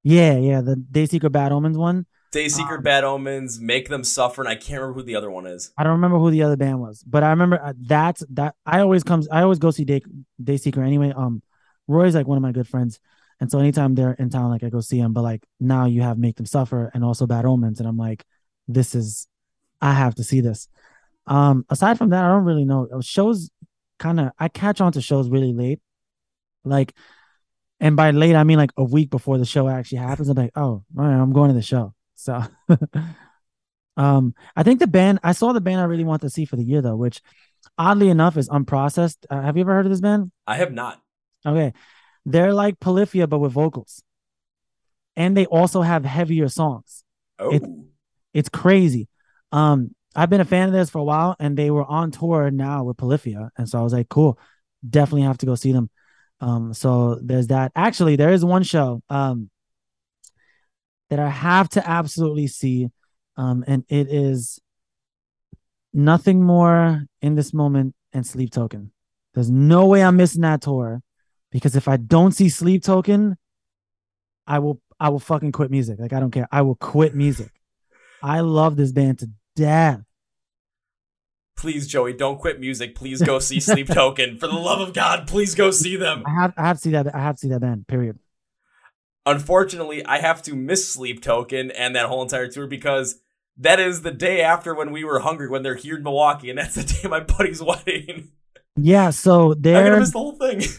B: Yeah, yeah, the Dayseeker Bad Omens one.
A: Dayseeker um, Bad Omens, Make Them Suffer, and I can't remember who the other one is.
B: I don't remember who the other band was, but I remember uh, that's that. I always comes. I always go see Day Dayseeker anyway. Um, Roy's like one of my good friends, And so anytime they're in town, like I go see them. But like now you have Make Them Suffer and also Bad Omens, and I'm like, this is, I have to see this. Um, aside from that, I don't really know. Shows kind of I catch on to shows really late, like, and by late I mean like a week before the show actually happens. I'm like, oh, right, I'm going to the show. So, um, I think the band I saw the band I really want to see for the year though, which oddly enough is unprocessed. Uh, have you ever heard of this band?
A: I have not.
B: Okay, they're like Polyphia but with vocals, and they also have heavier songs.
A: Oh,
B: It- It's crazy. Um, I've been a fan of this for a while, and they were on tour now with Polyphia, and so I was like, cool, definitely have to go see them. Um, so there's that. Actually, there is one show um that I have to absolutely see, um, and it is nothing more in this moment and Sleep Token. There's no way I'm missing that tour because if I don't see Sleep Token, I will I will fucking quit music. Like I don't care. I will quit music. I love this band to death.
A: please, Joey, don't quit music. Please go see Sleep Token. For the love of God, please go see them.
B: I have I have to see that I have to see that band. Period.
A: Unfortunately, I have to miss Sleep Token and that whole entire tour because that is the day after when we were hungry when they're here in Milwaukee, and that's the day my buddy's wedding.
B: Yeah, so
A: I'm gonna miss the whole thing.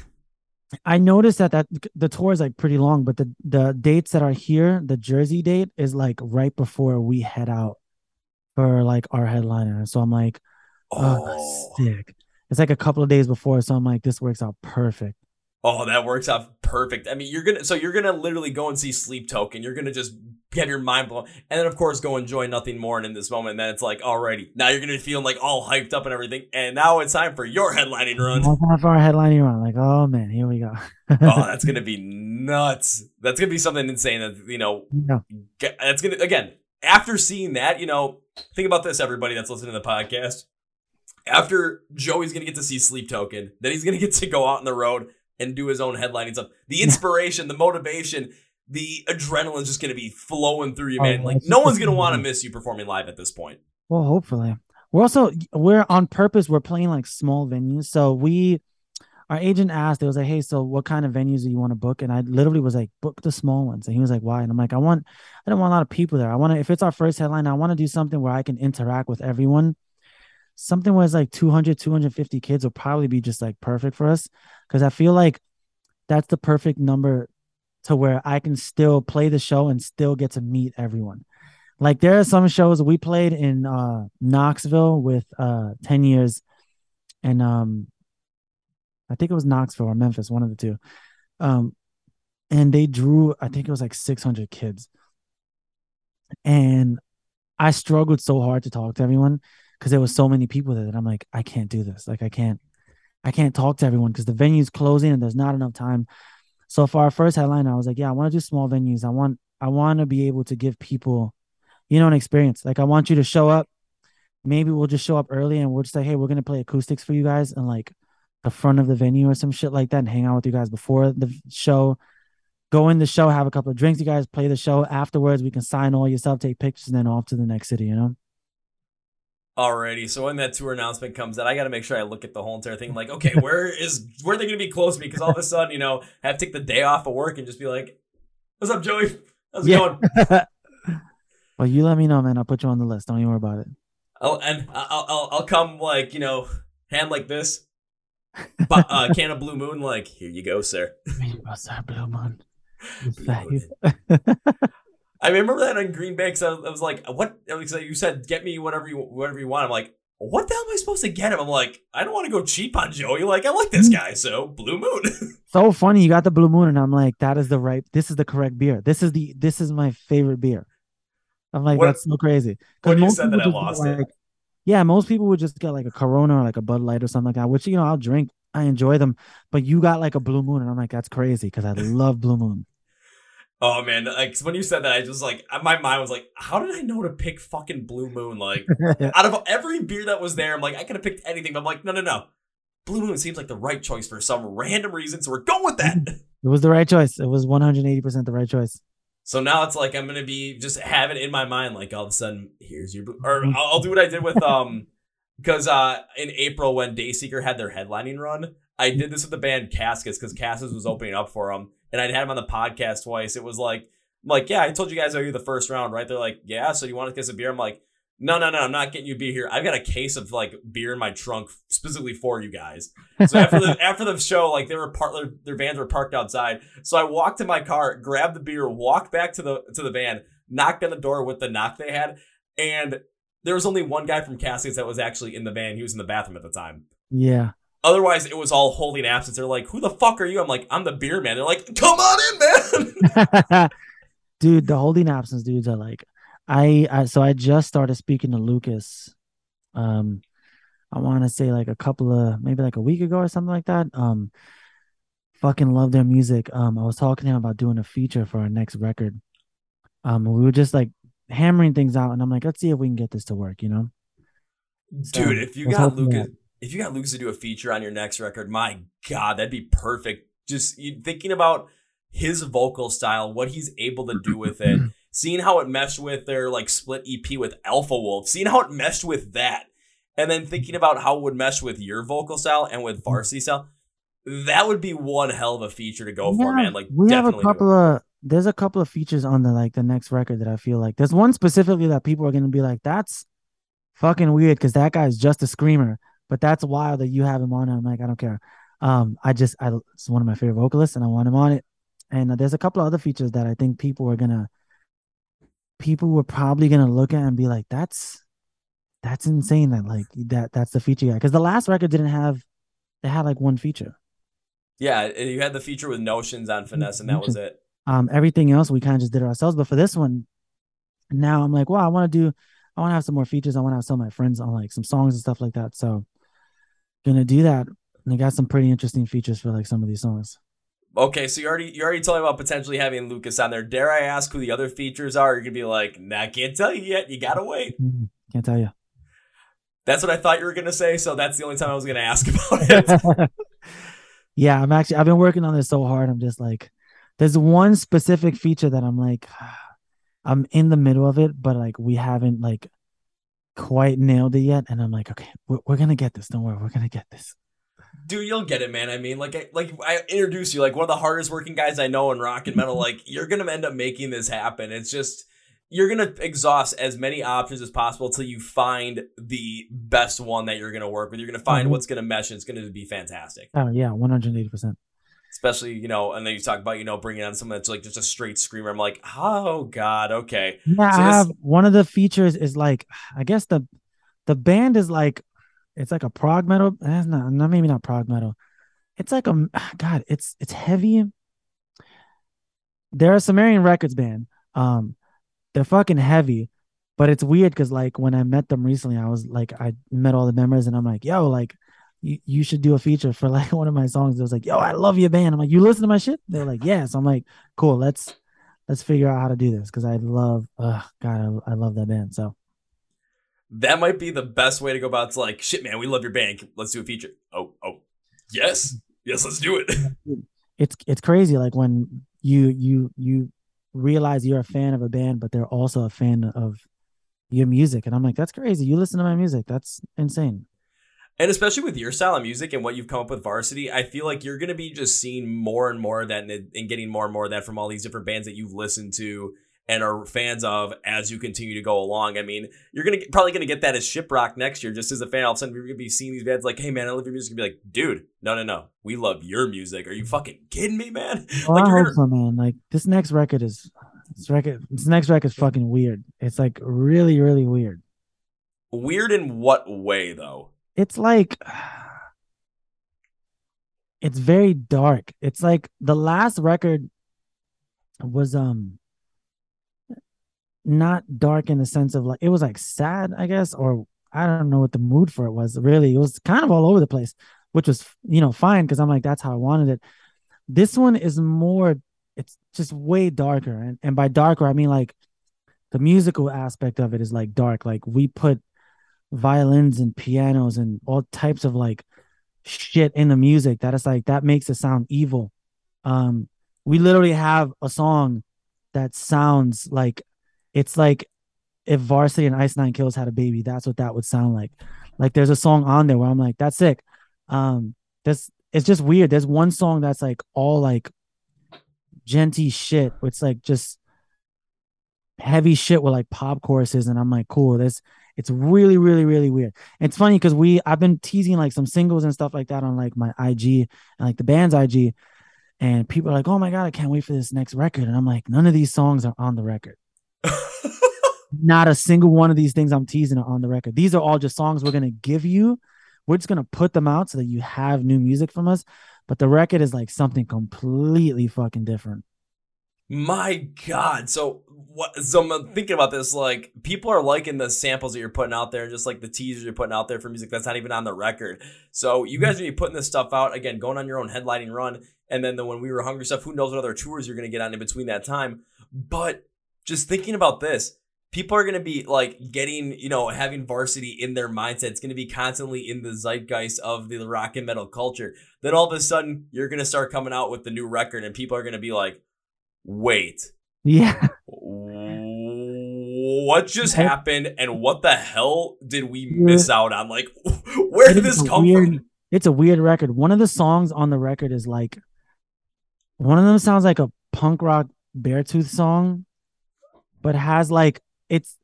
B: I noticed that that the tour is like pretty long, but the the dates that are here, the Jersey date is like right before we head out for like our headliner. So I'm like, oh,
A: Oh,
B: sick. It's like a couple of days before, so I'm like, this works out perfect.
A: oh, that works out perfect. I mean, you're gonna so you're gonna literally go and see Sleep Token. You're gonna just have your mind blown, and then of course go enjoy nothing more. And in this moment, then it's like, alrighty, now you're gonna be feeling like all hyped up and everything, and now it's time for your headlining run.
B: Time for our headlining run. Like, oh man, here we go.
A: oh, that's gonna be nuts. That's gonna be something insane. That you know, that's gonna again after seeing that. You know, think about this, everybody that's listening to the podcast. After Joey's gonna get to see Sleep Token, then he's gonna get to go out on the road and do his own headlining stuff. The inspiration, the motivation, the adrenaline is just gonna be flowing through you,
B: Oh,
A: man. Like no one's gonna want to miss you performing live at this point.
B: Well, hopefully. We're also we're on purpose. We're playing like small venues. So we, our agent asked. It was like, hey, so what kind of venues do you want to book? And I literally was like, book the small ones. And he was like, why? And I'm like, I want, I don't want a lot of people there. I want to. If it's our first headline, I want to do something where I can interact with everyone. Something where it's like 200, 250 kids will probably be just like perfect for us because I feel like that's the perfect number to where I can still play the show and still get to meet everyone. Like there are some shows we played in uh Knoxville with uh 10 years and um I think it was Knoxville or Memphis, one of the two. Um and they drew I think it was like 600 kids. And I struggled so hard to talk to everyone because there was so many people there that I'm like I can't do this. Like I can't I can't talk to everyone because the venue's closing and there's not enough time. So for our first headline, I was like, yeah, I want to do small venues. I want I want to be able to give people you know, an experience. Like I want you to show up. Maybe we'll just show up early and we'll just say, hey, we're gonna play acoustics for you guys and like the front of the venue or some shit like that and hang out with you guys before the show. Go in the show, have a couple of drinks, you guys play the show. Afterwards, we can sign all your stuff, take pictures, and then off to the next city, you know?
A: Alrighty, so when that tour announcement comes out, I got to make sure I look at the whole entire thing. Like, okay, where is where are they going to be close to me? Because all of a sudden, you know, I have to take the day off of work and just be like, "What's up, Joey? How's it
B: Yeah.
A: going?"
B: well, you let me know, man. I'll put you on the list. Don't even worry about it.
A: I'll, and I'll, I'll I'll come like you know, hand like this, Bo- uh, can of Blue Moon. Like, here you go, sir.
B: What's that, Blue Moon? You
A: Blue
B: faggot.
A: I remember that on Green Bay. I, was- I was like, "What?" Was like, you said, "Get me whatever you whatever you want." I'm like, "What the hell am I supposed to get him?" I'm like, "I don't want to go cheap on Joey. Like, I like this guy, so Blue Moon."
B: so funny. You got the Blue Moon, and I'm like, that is the right. This is the correct beer. This is the. This is my favorite beer. I'm like,
A: What-
B: that's so crazy.
A: when you
B: most
A: said that,
B: people
A: I lost it.
B: like- Yeah, most people would just get like a Corona or like a Bud Light or something like that, which you know I'll drink. I enjoy them, but you got like a Blue Moon, and I'm like, that's crazy because I love Blue Moon.
A: Oh man, like when you said that, I just like my mind was like, how did I know to pick fucking Blue Moon? Like out of every beer that was there, I'm like, I could have picked anything, but I'm like, no, no, no. Blue Moon seems like the right choice for some random reason, so we're going with that.
B: It was the right choice. It was 180 percent the right choice.
A: So now it's like I'm gonna be just have it in my mind, like all of a sudden, here's your blue, or I'll, I'll do what I did with um, because uh in April when Dayseeker had their headlining run, I did this with the band Caskets because Caskets was opening up for them, and I'd had him on the podcast twice. It was like, I'm like, yeah, I told you guys I owe you the first round, right? They're like, yeah. So you want to get some beer? I'm like, no, no, no, I'm not getting you a beer here. I've got a case of like beer in my trunk specifically for you guys. So after the after the show, like they were part their, their vans were parked outside. So I walked to my car, grabbed the beer, walked back to the to the van, knocked on the door with the knock they had, and there was only one guy from Cassie's that was actually in the van. He was in the bathroom at the time.
B: Yeah.
A: Otherwise, it was all holding absence. They're like, "Who the fuck are you?" I'm like, "I'm the beer man." They're like, "Come on in, man."
B: dude, the holding absence dudes are like, I, I so I just started speaking to Lucas. Um, I want to say like a couple of maybe like a week ago or something like that. Um, fucking love their music. Um, I was talking to him about doing a feature for our next record. Um, we were just like hammering things out, and I'm like, let's see if we can get this to work. You know,
A: dude. if you got Lucas, that. If you got Lucas to do a feature on your next record, my god, that'd be perfect. Just thinking about his vocal style, what he's able to do with it, seeing how it meshed with their like split EP with Alpha Wolf, seeing how it meshed with that, and then thinking about how it would mesh with your vocal style and with varsity style. That would be one hell of a feature to go
B: yeah,
A: for, man. Like
B: we have a couple of there's a couple of features on the like the next record that I feel like there's one specifically that people are gonna be like, that's fucking weird because that guy's just a screamer, but that's wild that you have him on. I'm like, I don't care. Um, I just I it's one of my favorite vocalists and I want him on it. And there's a couple of other features that I think people are gonna people were probably gonna look at and be like, that's that's insane that like that that's the feature guy. Because the last record didn't have they had like one feature.
A: Yeah, you had the feature with notions on finesse, and that was it.
B: Um, everything else we kind of just did it ourselves. But for this one, now I'm like, wow, I want to do, I want to have some more features. I want to have some of my friends on like some songs and stuff like that. So, gonna do that. And I got some pretty interesting features for like some of these songs.
A: Okay, so you already you already told me about potentially having Lucas on there. Dare I ask who the other features are? You're gonna be like, nah, I can't tell you yet. You gotta wait.
B: Mm-hmm. Can't tell you.
A: That's what I thought you were gonna say. So that's the only time I was gonna ask about it.
B: yeah, I'm actually I've been working on this so hard. I'm just like, there's one specific feature that I'm like, I'm in the middle of it, but like we haven't like quite nailed it yet. And I'm like, okay, we're, we're gonna get this. Don't worry, we're gonna get this.
A: Dude, you'll get it, man. I mean, like, I, like I introduce you, like one of the hardest working guys I know in rock and metal. like, you're gonna end up making this happen. It's just you're gonna exhaust as many options as possible till you find the best one that you're gonna work with. You're gonna find mm-hmm. what's gonna mesh. And it's gonna be fantastic.
B: Oh yeah, one hundred eighty percent
A: especially you know and then you talk about you know bringing on someone that's like just a straight screamer. I'm like oh god okay.
B: Yeah so I have one of the features is like i guess the the band is like it's like a prog metal eh, not, not maybe not prog metal. It's like a god it's it's heavy. They're a sumerian records band. Um they're fucking heavy but it's weird because like when i met them recently i was like i met all the members and i'm like yo like you, you should do a feature for like one of my songs. It was like, yo, I love your band. I'm like, you listen to my shit? They're like, yeah. So I'm like, cool. Let's let's figure out how to do this because I love, oh God, I, I love that band. So
A: that might be the best way to go about. It's like, shit, man, we love your band. Let's do a feature. Oh, oh, yes, yes, let's do it.
B: It's it's crazy. Like when you you you realize you're a fan of a band, but they're also a fan of your music, and I'm like, that's crazy. You listen to my music. That's insane.
A: And especially with your style of music and what you've come up with varsity, I feel like you're going to be just seeing more and more of that and, and getting more and more of that from all these different bands that you've listened to and are fans of as you continue to go along. I mean, you're gonna probably gonna get that as Shiprock next year, just as a fan. All of a sudden, you're gonna be seeing these bands like, "Hey, man, I love your music." And be like, "Dude, no, no, no, we love your music. Are you fucking kidding me, man?"
B: Well,
A: like,
B: I hope gonna... so, man. Like this next record is this record. This next record is fucking weird. It's like really, really weird.
A: Weird in what way, though?
B: It's like it's very dark. It's like the last record was um not dark in the sense of like it was like sad, I guess, or I don't know what the mood for it was. Really, it was kind of all over the place, which was you know fine because I'm like that's how I wanted it. This one is more. It's just way darker, and and by darker I mean like the musical aspect of it is like dark. Like we put violins and pianos and all types of like shit in the music that is like that makes it sound evil. Um, we literally have a song that sounds like it's like if Varsity and Ice Nine Kills had a baby, that's what that would sound like. Like there's a song on there where I'm like, that's sick. Um, this it's just weird. There's one song that's like all like djenty shit. It's like just heavy shit with like pop choruses, and I'm like, cool. This it's really, really, really weird. It's funny because we I've been teasing like some singles and stuff like that on like my IG and like the band's IG, and people are like, "Oh my god, I can't wait for this next record," and I'm like, none of these songs are on the record. Not a single one of these things I'm teasing are on the record. These are all just songs we're gonna give you. We're just gonna put them out so that you have new music from us. But the record is like something completely fucking different.
A: My God. So what so I'm thinking about this, like people are liking the samples that you're putting out there, just like the teasers you're putting out there for music that's not even on the record. So you mm-hmm. guys are be putting this stuff out again, going on your own headlining run, and then the when we were hungry stuff, who knows what other tours you're gonna get on in between that time. But just thinking about this, people are gonna be like getting, you know, having varsity in their mindset. It's gonna be constantly in the zeitgeist of the rock and metal culture. Then all of a sudden, you're gonna start coming out with the new record, and people are gonna be like, wait.
B: Yeah.
A: What just happened and what the hell did we miss out on? Like, where did this come
B: weird,
A: from?
B: It's a weird record. One of the songs on the record is like, one of them sounds like a punk rock Beartooth song, but has like, it's,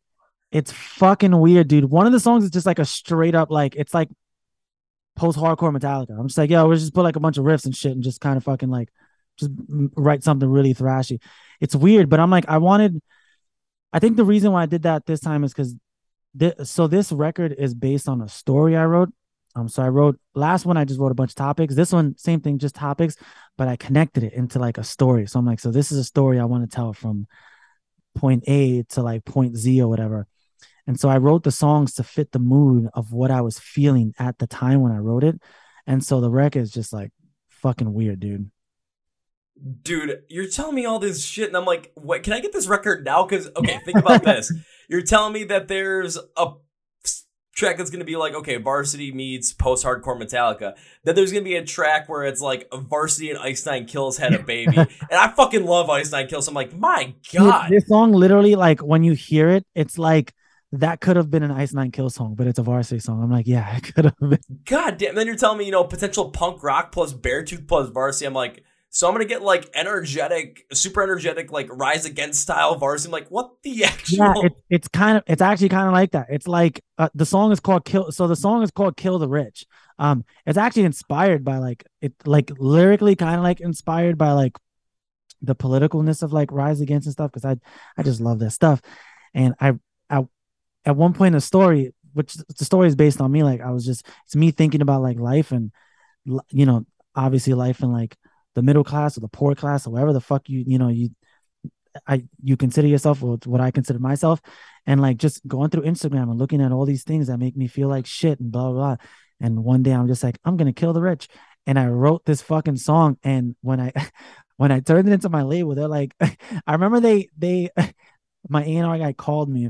B: it's fucking weird, dude. One of the songs is just like a straight up, like, it's like post hardcore Metallica. I'm just like, yo, we'll just put like a bunch of riffs and shit and just kind of fucking like, just write something really thrashy. It's weird, but I'm like, I wanted. I think the reason why I did that this time is because, th- so this record is based on a story I wrote. Um, so I wrote last one. I just wrote a bunch of topics. This one, same thing, just topics, but I connected it into like a story. So I'm like, so this is a story I want to tell from point A to like point Z or whatever. And so I wrote the songs to fit the mood of what I was feeling at the time when I wrote it. And so the record is just like fucking weird, dude
A: dude, you're telling me all this shit, and I'm like, what? Can I get this record now? Because okay, think about this. You're telling me that there's a track that's gonna be like, okay, Varsity meets post-hardcore Metallica. That there's gonna be a track where it's like Varsity and Ice Nine Kills had a baby, and I fucking love Ice Nine Kills. So I'm like, my god,
B: this song literally like when you hear it, it's like. That could have been an Ice Nine Kill song, but it's a varsity song. I'm like, yeah, it could have been.
A: God damn. Then you're telling me, you know, potential punk rock plus Beartooth plus varsity. I'm like, so I'm gonna get like energetic, super energetic, like Rise Against style varsity. I'm like, what the actual?
B: Yeah, it, it's kind of, it's actually kind of like that. It's like uh, the song is called "Kill." So the song is called "Kill the Rich." Um, it's actually inspired by like it, like lyrically, kind of like inspired by like the politicalness of like Rise Against and stuff. Because I, I just love that stuff. And I, I, at one point in the story, which the story is based on me, like I was just, it's me thinking about like life and, you know, obviously life and like the middle class or the poor class or whatever the fuck you you know you I you consider yourself or what I consider myself, and like just going through Instagram and looking at all these things that make me feel like shit and blah blah. blah. And one day I'm just like, I'm gonna kill the rich. And I wrote this fucking song. And when I when I turned it into my label, they're like, I remember they they my A&R guy called me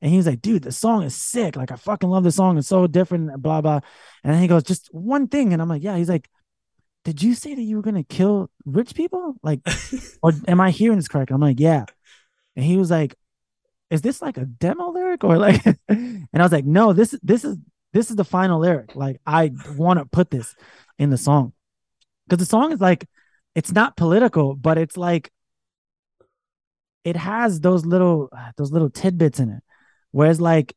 B: and he was like, dude, the song is sick. Like I fucking love the song. It's so different, blah blah. And then he goes, just one thing. And I'm like, yeah. He's like, did you say that you were gonna kill rich people? Like, or am I hearing this correct? I'm like, yeah. And he was like, is this like a demo lyric or like? and I was like, no, this this is this is the final lyric. Like, I want to put this in the song because the song is like, it's not political, but it's like, it has those little uh, those little tidbits in it. Whereas like,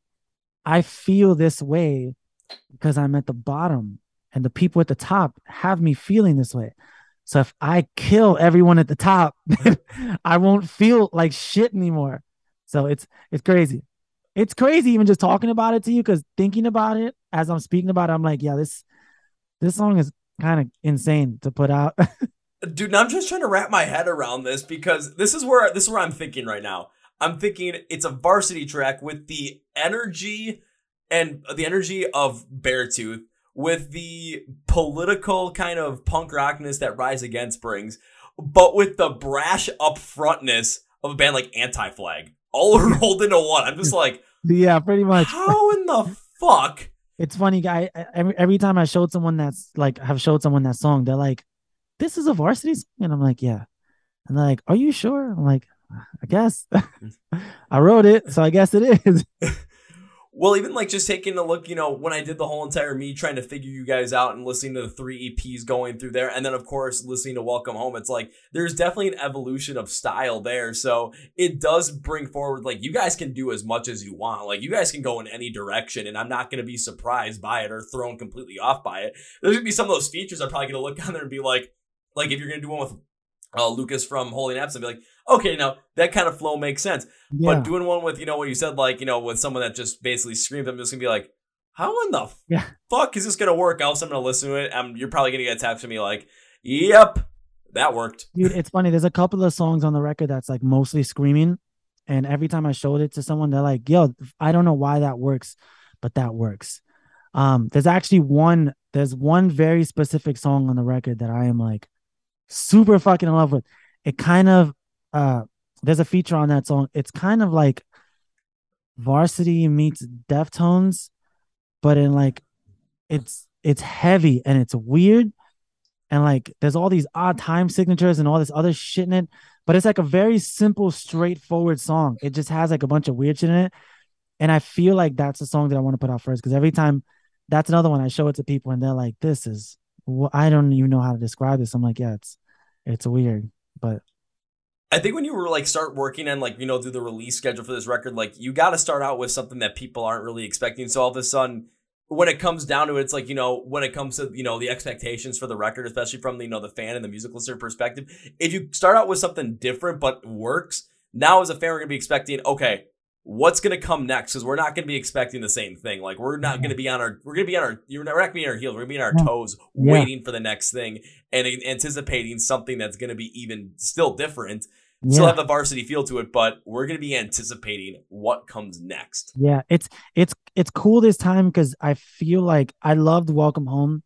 B: I feel this way because I'm at the bottom and the people at the top have me feeling this way. So if I kill everyone at the top, I won't feel like shit anymore. So it's it's crazy. It's crazy even just talking about it to you because thinking about it as I'm speaking about it, I'm like, yeah, this this song is kind of insane to put out.
A: Dude, I'm just trying to wrap my head around this because this is where this is where I'm thinking right now. I'm thinking it's a varsity track with the energy and the energy of Beartooth with the political kind of punk rockness that Rise Against brings, but with the brash upfrontness of a band like Anti Flag, all rolled into one. I'm just like,
B: yeah, pretty much.
A: How in the fuck?
B: It's funny, guy. Every, every time I showed someone that's like, have showed someone that song, they're like, "This is a varsity song," and I'm like, "Yeah," and they're like, "Are you sure?" I'm like, "I guess." I wrote it, so I guess it is.
A: Well, even like just taking a look, you know, when I did the whole entire me trying to figure you guys out and listening to the three EPs going through there, and then of course listening to Welcome Home, it's like there's definitely an evolution of style there. So it does bring forward like you guys can do as much as you want. Like you guys can go in any direction, and I'm not gonna be surprised by it or thrown completely off by it. There's gonna be some of those features I'm probably gonna look on there and be like, like if you're gonna do one with uh, Lucas from Holding Absence and be like, okay, now that kind of flow makes sense.
B: Yeah.
A: But doing one with, you know, what you said, like, you know, with someone that just basically screams, I'm just gonna be like, how in the
B: Yeah.
A: fuck is this gonna work? Else I'm gonna listen to it. I'm, you're probably gonna get a text from me like, yep, that worked.
B: Dude, it's funny. There's a couple of songs on the record that's like mostly screaming. And every time I showed it to someone, they're like, yo, I don't know why that works, but that works. Um, there's actually one, there's one very specific song on the record that I am like super fucking in love with. It kind of uh there's a feature on that song. It's kind of like varsity meets Deftones, but in like it's it's heavy and it's weird. And like there's all these odd time signatures and all this other shit in it but it's like a very simple straightforward song. It just has like a bunch of weird shit in it. And i feel like that's the song that i want to put out first because every time that's another one i show it to people and they're like this is well, i don't even know how to describe this. I'm like yeah it's it's weird but
A: I think when you were like start working on like, you know, do the release schedule for this record, like you got to start out with something that people aren't really expecting. So all of a sudden, when it comes down to it, it's like, you know, when it comes to, you know, the expectations for the record, especially from the, you know, the fan and the music listener perspective, if you start out with something different but works, now as a fan, we're going to be expecting, okay, what's going to come next? Because we're not going to be expecting the same thing. Like we're not going to be on our, we're going to be on our, you're not, we're not going to be on our heels. We're going to be on our toes,
B: Yeah.
A: waiting for the next thing and anticipating something that's going to be even still different still have the varsity feel to it, but we're gonna be anticipating what comes next.
B: yeah it's it's it's cool this time because i feel like i loved welcome home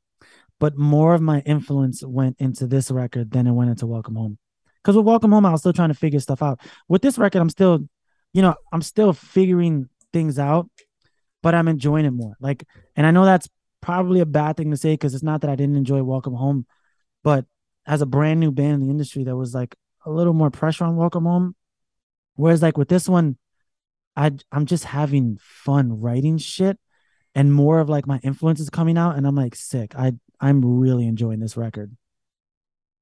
B: but more of my influence went into this record than it went into welcome home. Because with welcome home i was still trying to figure stuff out. With this record i'm still you know i'm still figuring things out but i'm enjoying it more. Like and i know that's probably a bad thing to say because it's not that i didn't enjoy welcome home but as a brand new band in the industry that was like a little more pressure on welcome home whereas like with this one i i'm just having fun writing shit and more of like my influences coming out and i'm like sick i i'm really enjoying this record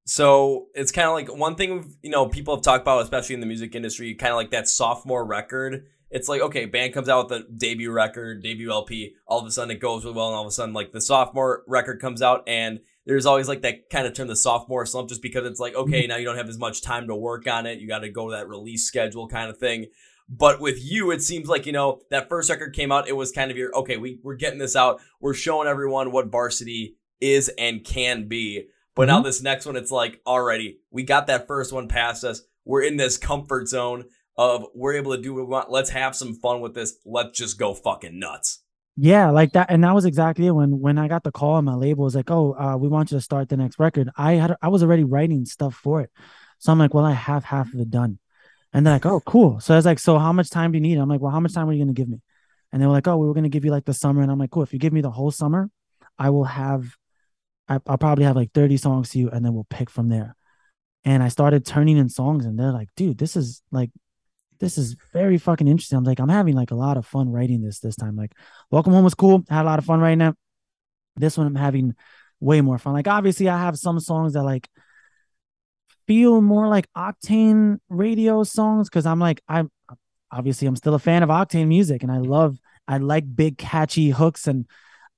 A: So it's kind of like one thing you know people have talked about, especially in the music industry, kind of like that sophomore record. It's like okay, band comes out with a debut record, debut LP. All of a sudden, it goes really well, and all of a sudden, like the sophomore record comes out, and there's always like that kind of term, the sophomore slump, just because it's like okay, now you don't have as much time to work on it. You got to go to that release schedule kind of thing. But with you, it seems like, you know, that first record came out, it was kind of your, okay, we, we're getting this out. We're showing everyone what varsity is and can be. But now
B: Mhm.
A: this next one, it's like, already, we got that first one past us. We're in this comfort zone of we're able to do what we want. Let's have some fun with this. Let's just go fucking nuts.
B: Yeah, like that, and that was exactly it. When when I got the call on my label, was like, "Oh, uh, we want you to start the next record." I had I was already writing stuff for it, so I'm like, "Well, I have half of it done," and they're like, "Oh, cool." So I was like, "So how much time do you need?" I'm like, "Well, how much time are you gonna give me?" And they were like, "Oh, we were gonna give you like the summer," and I'm like, "Cool. If you give me the whole summer, I will have, I, I'll probably have like 30 songs to you, and then we'll pick from there." And I started turning in songs, and they're like, "Dude, this is like." This is very fucking interesting. I'm like, I'm having like a lot of fun writing this this time. Like, Welcome Home was cool. I had a lot of fun writing it. This one I'm having way more fun. Like obviously I have some songs that like feel more like Octane radio songs because I'm like I'm obviously I'm still a fan of Octane music and I love I like big catchy hooks and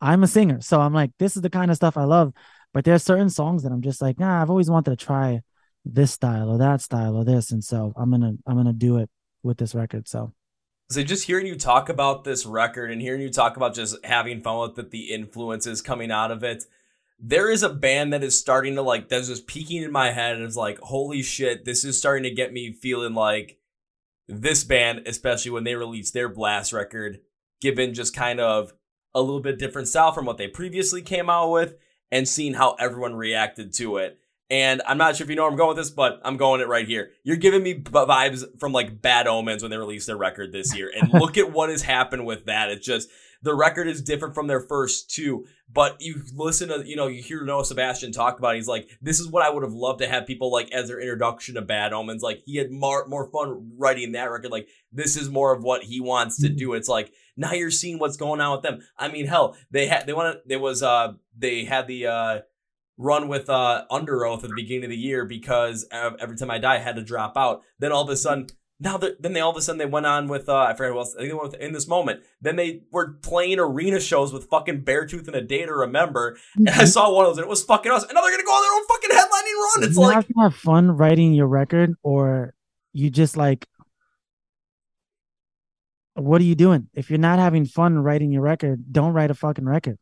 B: I'm a singer. So I'm like this is the kind of stuff I love. But there's certain songs that I'm just like, nah, I've always wanted to try this style or that style or this. And so I'm gonna I'm gonna do it with this record. So
A: So just hearing you talk about this record and hearing you talk about just having fun with it, the influences coming out of it, there is a band that is starting to like that's just peeking in my head and is like, holy shit, this is starting to get me feeling like this band, especially when they released their blast record, given just kind of a little bit different style from what they previously came out with and seeing how everyone reacted to it. And I'm not sure if you know where I'm going with this, but I'm going it right here. You're giving me vibes from like Bad Omens when they released their record this year. And look at what has happened with that. It's just the record is different from their first two. But you listen to, you know, you hear Noah Sebastian talk about it. He's like, this is what I would have loved to have people like as their introduction to Bad Omens. Like he had more, more fun writing that record. Like this is more of what he wants to do. It's like, now you're seeing what's going on with them. I mean, hell, they had, they wanted, there was, uh, they had the, uh, run with uh Underoath at the beginning of the year because every time I die I had to drop out. Then all of a sudden now that then they all of a sudden they went on with uh I forget what else I think they went with in this moment. Then they were playing arena shows with fucking Beartooth and a day to remember. And I mm-hmm. saw one of those and it was fucking awesome. And now they're gonna go on their own fucking headlining run. It's
B: you
A: like
B: have fun writing your record or you just like what are you doing? If you're not having fun writing your record, don't write a fucking record.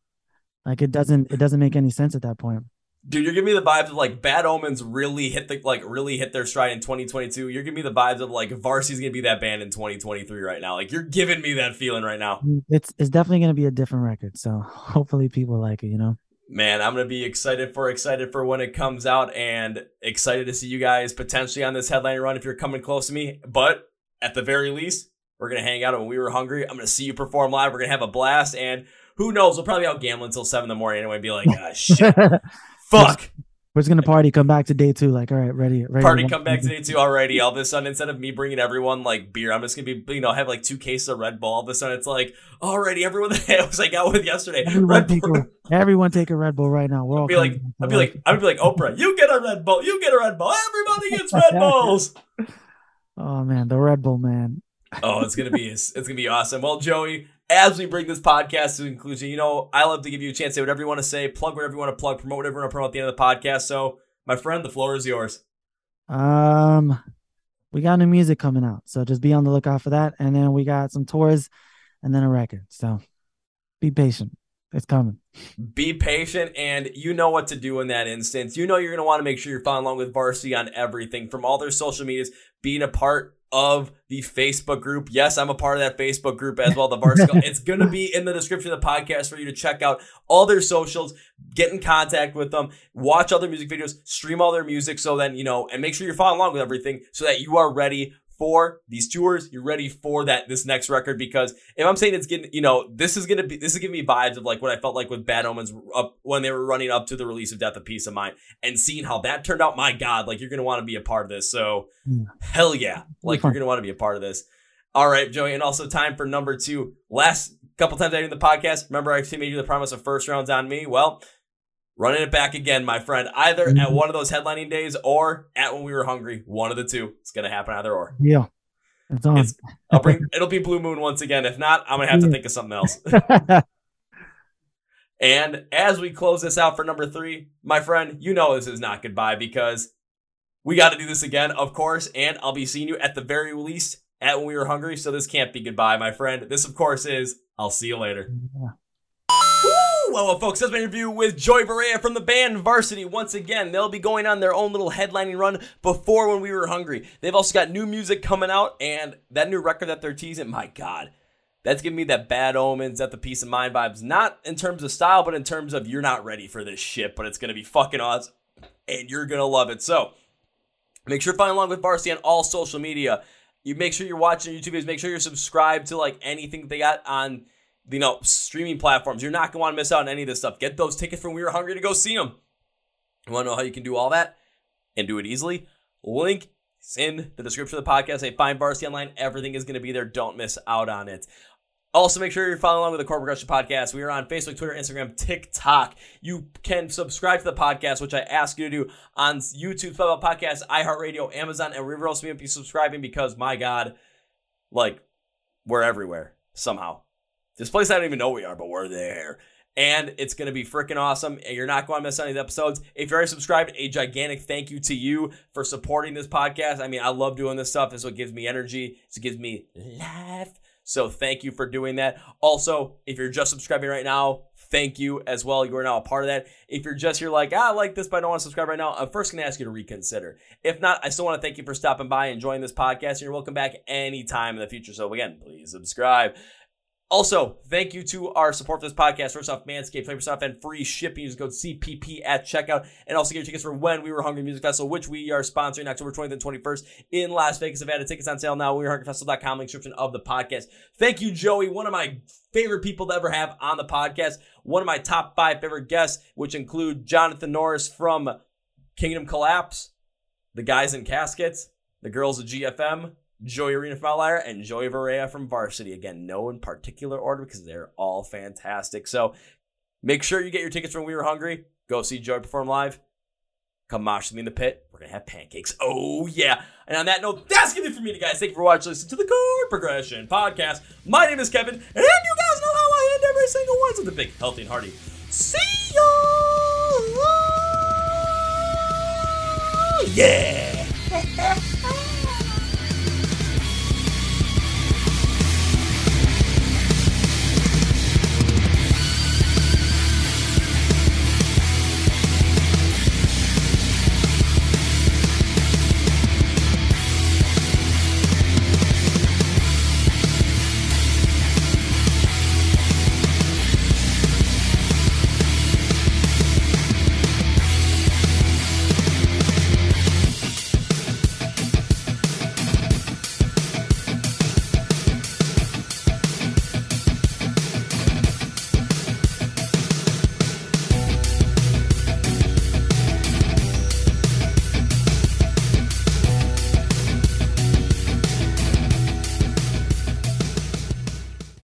B: Like it doesn't it doesn't make any sense at that point.
A: Dude, you're giving me the vibes of like Bad Omens really hit the like really hit their stride in 2022. You're giving me the vibes of like Varsity's gonna be that band in 2023 right now. Like you're giving me that feeling right now.
B: It's it's definitely gonna be a different record. So hopefully people like it, you know.
A: Man, I'm gonna be excited for excited for when it comes out and excited to see you guys potentially on this headline run if you're coming close to me. But at the very least, we're gonna hang out when we were hungry. I'm gonna see you perform live. We're gonna have a blast and who knows? We'll probably out gambling until seven in the morning anyway. And be like, ah, shit. Fuck.
B: We're just gonna party, come back to day two, like, all right, ready, ready.
A: Party, come back to day two already. All of a sudden, instead of me bringing everyone like beer, I'm just gonna be, you know, have like two cases of Red Bull. All of a sudden, it's like, already everyone that I was like out with yesterday,
B: everyone Red take. A, everyone take a Red Bull right now. We're all
A: I'd be like, I'd be like, I'd be like, Oprah, you get a Red Bull, you get a Red Bull, everybody gets Red Bulls.
B: oh man, the Red Bull man.
A: oh, it's gonna be it's gonna be awesome. Well, Joey, as we bring this podcast to conclusion, you know, I love to give you a chance to say whatever you want to say, plug whatever you want to plug, promote whatever you want to promote at the end of the podcast. So, my friend, the floor is yours.
B: Um, we got new music coming out, so just be on the lookout for that. And then we got some tours, and then a record. So, be patient. It's coming.
A: Be patient, and you know what to do in that instance. You know you're going to want to make sure you're following along with Varsity on everything from all their social medias, being a part of the Facebook group. Yes, I'm a part of that Facebook group as well, the Varsity. it's going to be in the description of the podcast for you to check out all their socials, get in contact with them, watch all their music videos, stream all their music so then, you know, and make sure you're following along with everything so that you are ready for these tours. You're ready for that this next record because if I'm saying it's getting, you know, this is gonna be this is giving me vibes of like what I felt like with Bad Omens up when they were running up to the release of Death of Peace of Mind and seeing how that turned out. My God, like you're gonna want to be a part of this. So yeah. hell yeah, like you're gonna want to be a part of this. All right, Joey, and also time for number two. Last couple times I did the podcast, remember I actually made you the promise of first rounds on me. Well, running it back again, my friend. Either mm-hmm. at one of those headlining days or at when we were hungry. One of the two. It's gonna happen either or.
B: Yeah. It's on. It's,
A: I'll bring it'll be Blue Moon once again. If not, I'm gonna have to think of something else. and as we close this out for number three, my friend, you know this is not goodbye because we got to do this again, of course, and I'll be seeing you at the very least at when we were hungry. So this can't be goodbye, my friend. This, of course, is I'll see you later. Yeah. Well, well, folks, that's my interview with Joy Barea from the band Varsity. Once again, they'll be going on their own little headlining run before When We Were Hungry. They've also got new music coming out, and that new record that they're teasing, my God, that's giving me that bad omens, that the peace of mind vibes. Not in terms of style, but in terms of you're not ready for this shit, but it's gonna be fucking awesome, and you're gonna love it. So, make sure to follow along with Varsity on all social media. You make sure you're watching YouTube videos. Make sure you're subscribed to like anything they got on you know, streaming platforms. You're not going to want to miss out on any of this stuff. Get those tickets from We Were Hungry to go see them. You want to know how you can do all that and do it easily? Link is in the description of the podcast. Hey, find Varsity Online. Everything is going to be there. Don't miss out on it. Also, make sure you're following along with the Chord Progression Podcast. We are on Facebook, Twitter, Instagram, TikTok. You can subscribe to the podcast, which I ask you to do on YouTube, Spell Podcast, iHeartRadio, Amazon, and wherever else be subscribing because, my God, like, we're everywhere somehow. This place I don't even know we are, but we're there. And it's going to be freaking awesome. And you're not going to miss any of the episodes. If you're already subscribed, a gigantic thank you to you for supporting this podcast. I mean, I love doing this stuff. This is what gives me energy. This gives me life. So thank you for doing that. Also, if you're just subscribing right now, thank you as well. You are now a part of that. If you're just, you're like, ah, I like this, but I don't want to subscribe right now, I'm first going to ask you to reconsider. If not, I still want to thank you for stopping by and joining this podcast. And you're welcome back anytime in the future. So again, please subscribe. Also, thank you to our support for this podcast. First off, Manscaped, Flavor Stuff, and free shipping. Use code CPP at checkout. And also get your tickets for When We Were Hungry Music Festival, which we are sponsoring October 20th and 21st in Las Vegas. Added tickets on sale now. We Were Hungryfestival.com, link description of the podcast. Thank you, Joey, one of my favorite people to ever have on the podcast. One of my top five favorite guests, which include Jonathan Norris from Kingdom Collapse, the guys in caskets, the girls of GFM, Joey Arena from Outlier, and Joey Varea from Varsity. Again, no in particular order because they're all fantastic. So make sure you get your tickets when we were hungry. Go see Joey perform live. Come mosh with me in the pit. We're gonna have pancakes. Oh yeah. And on that note, that's gonna be for me, guys. Thank you for watching. Listen to the Chord Progression podcast. My name is Kevin, and you guys know how I end every single one. So the big, healthy, and hearty. See ya. Yeah.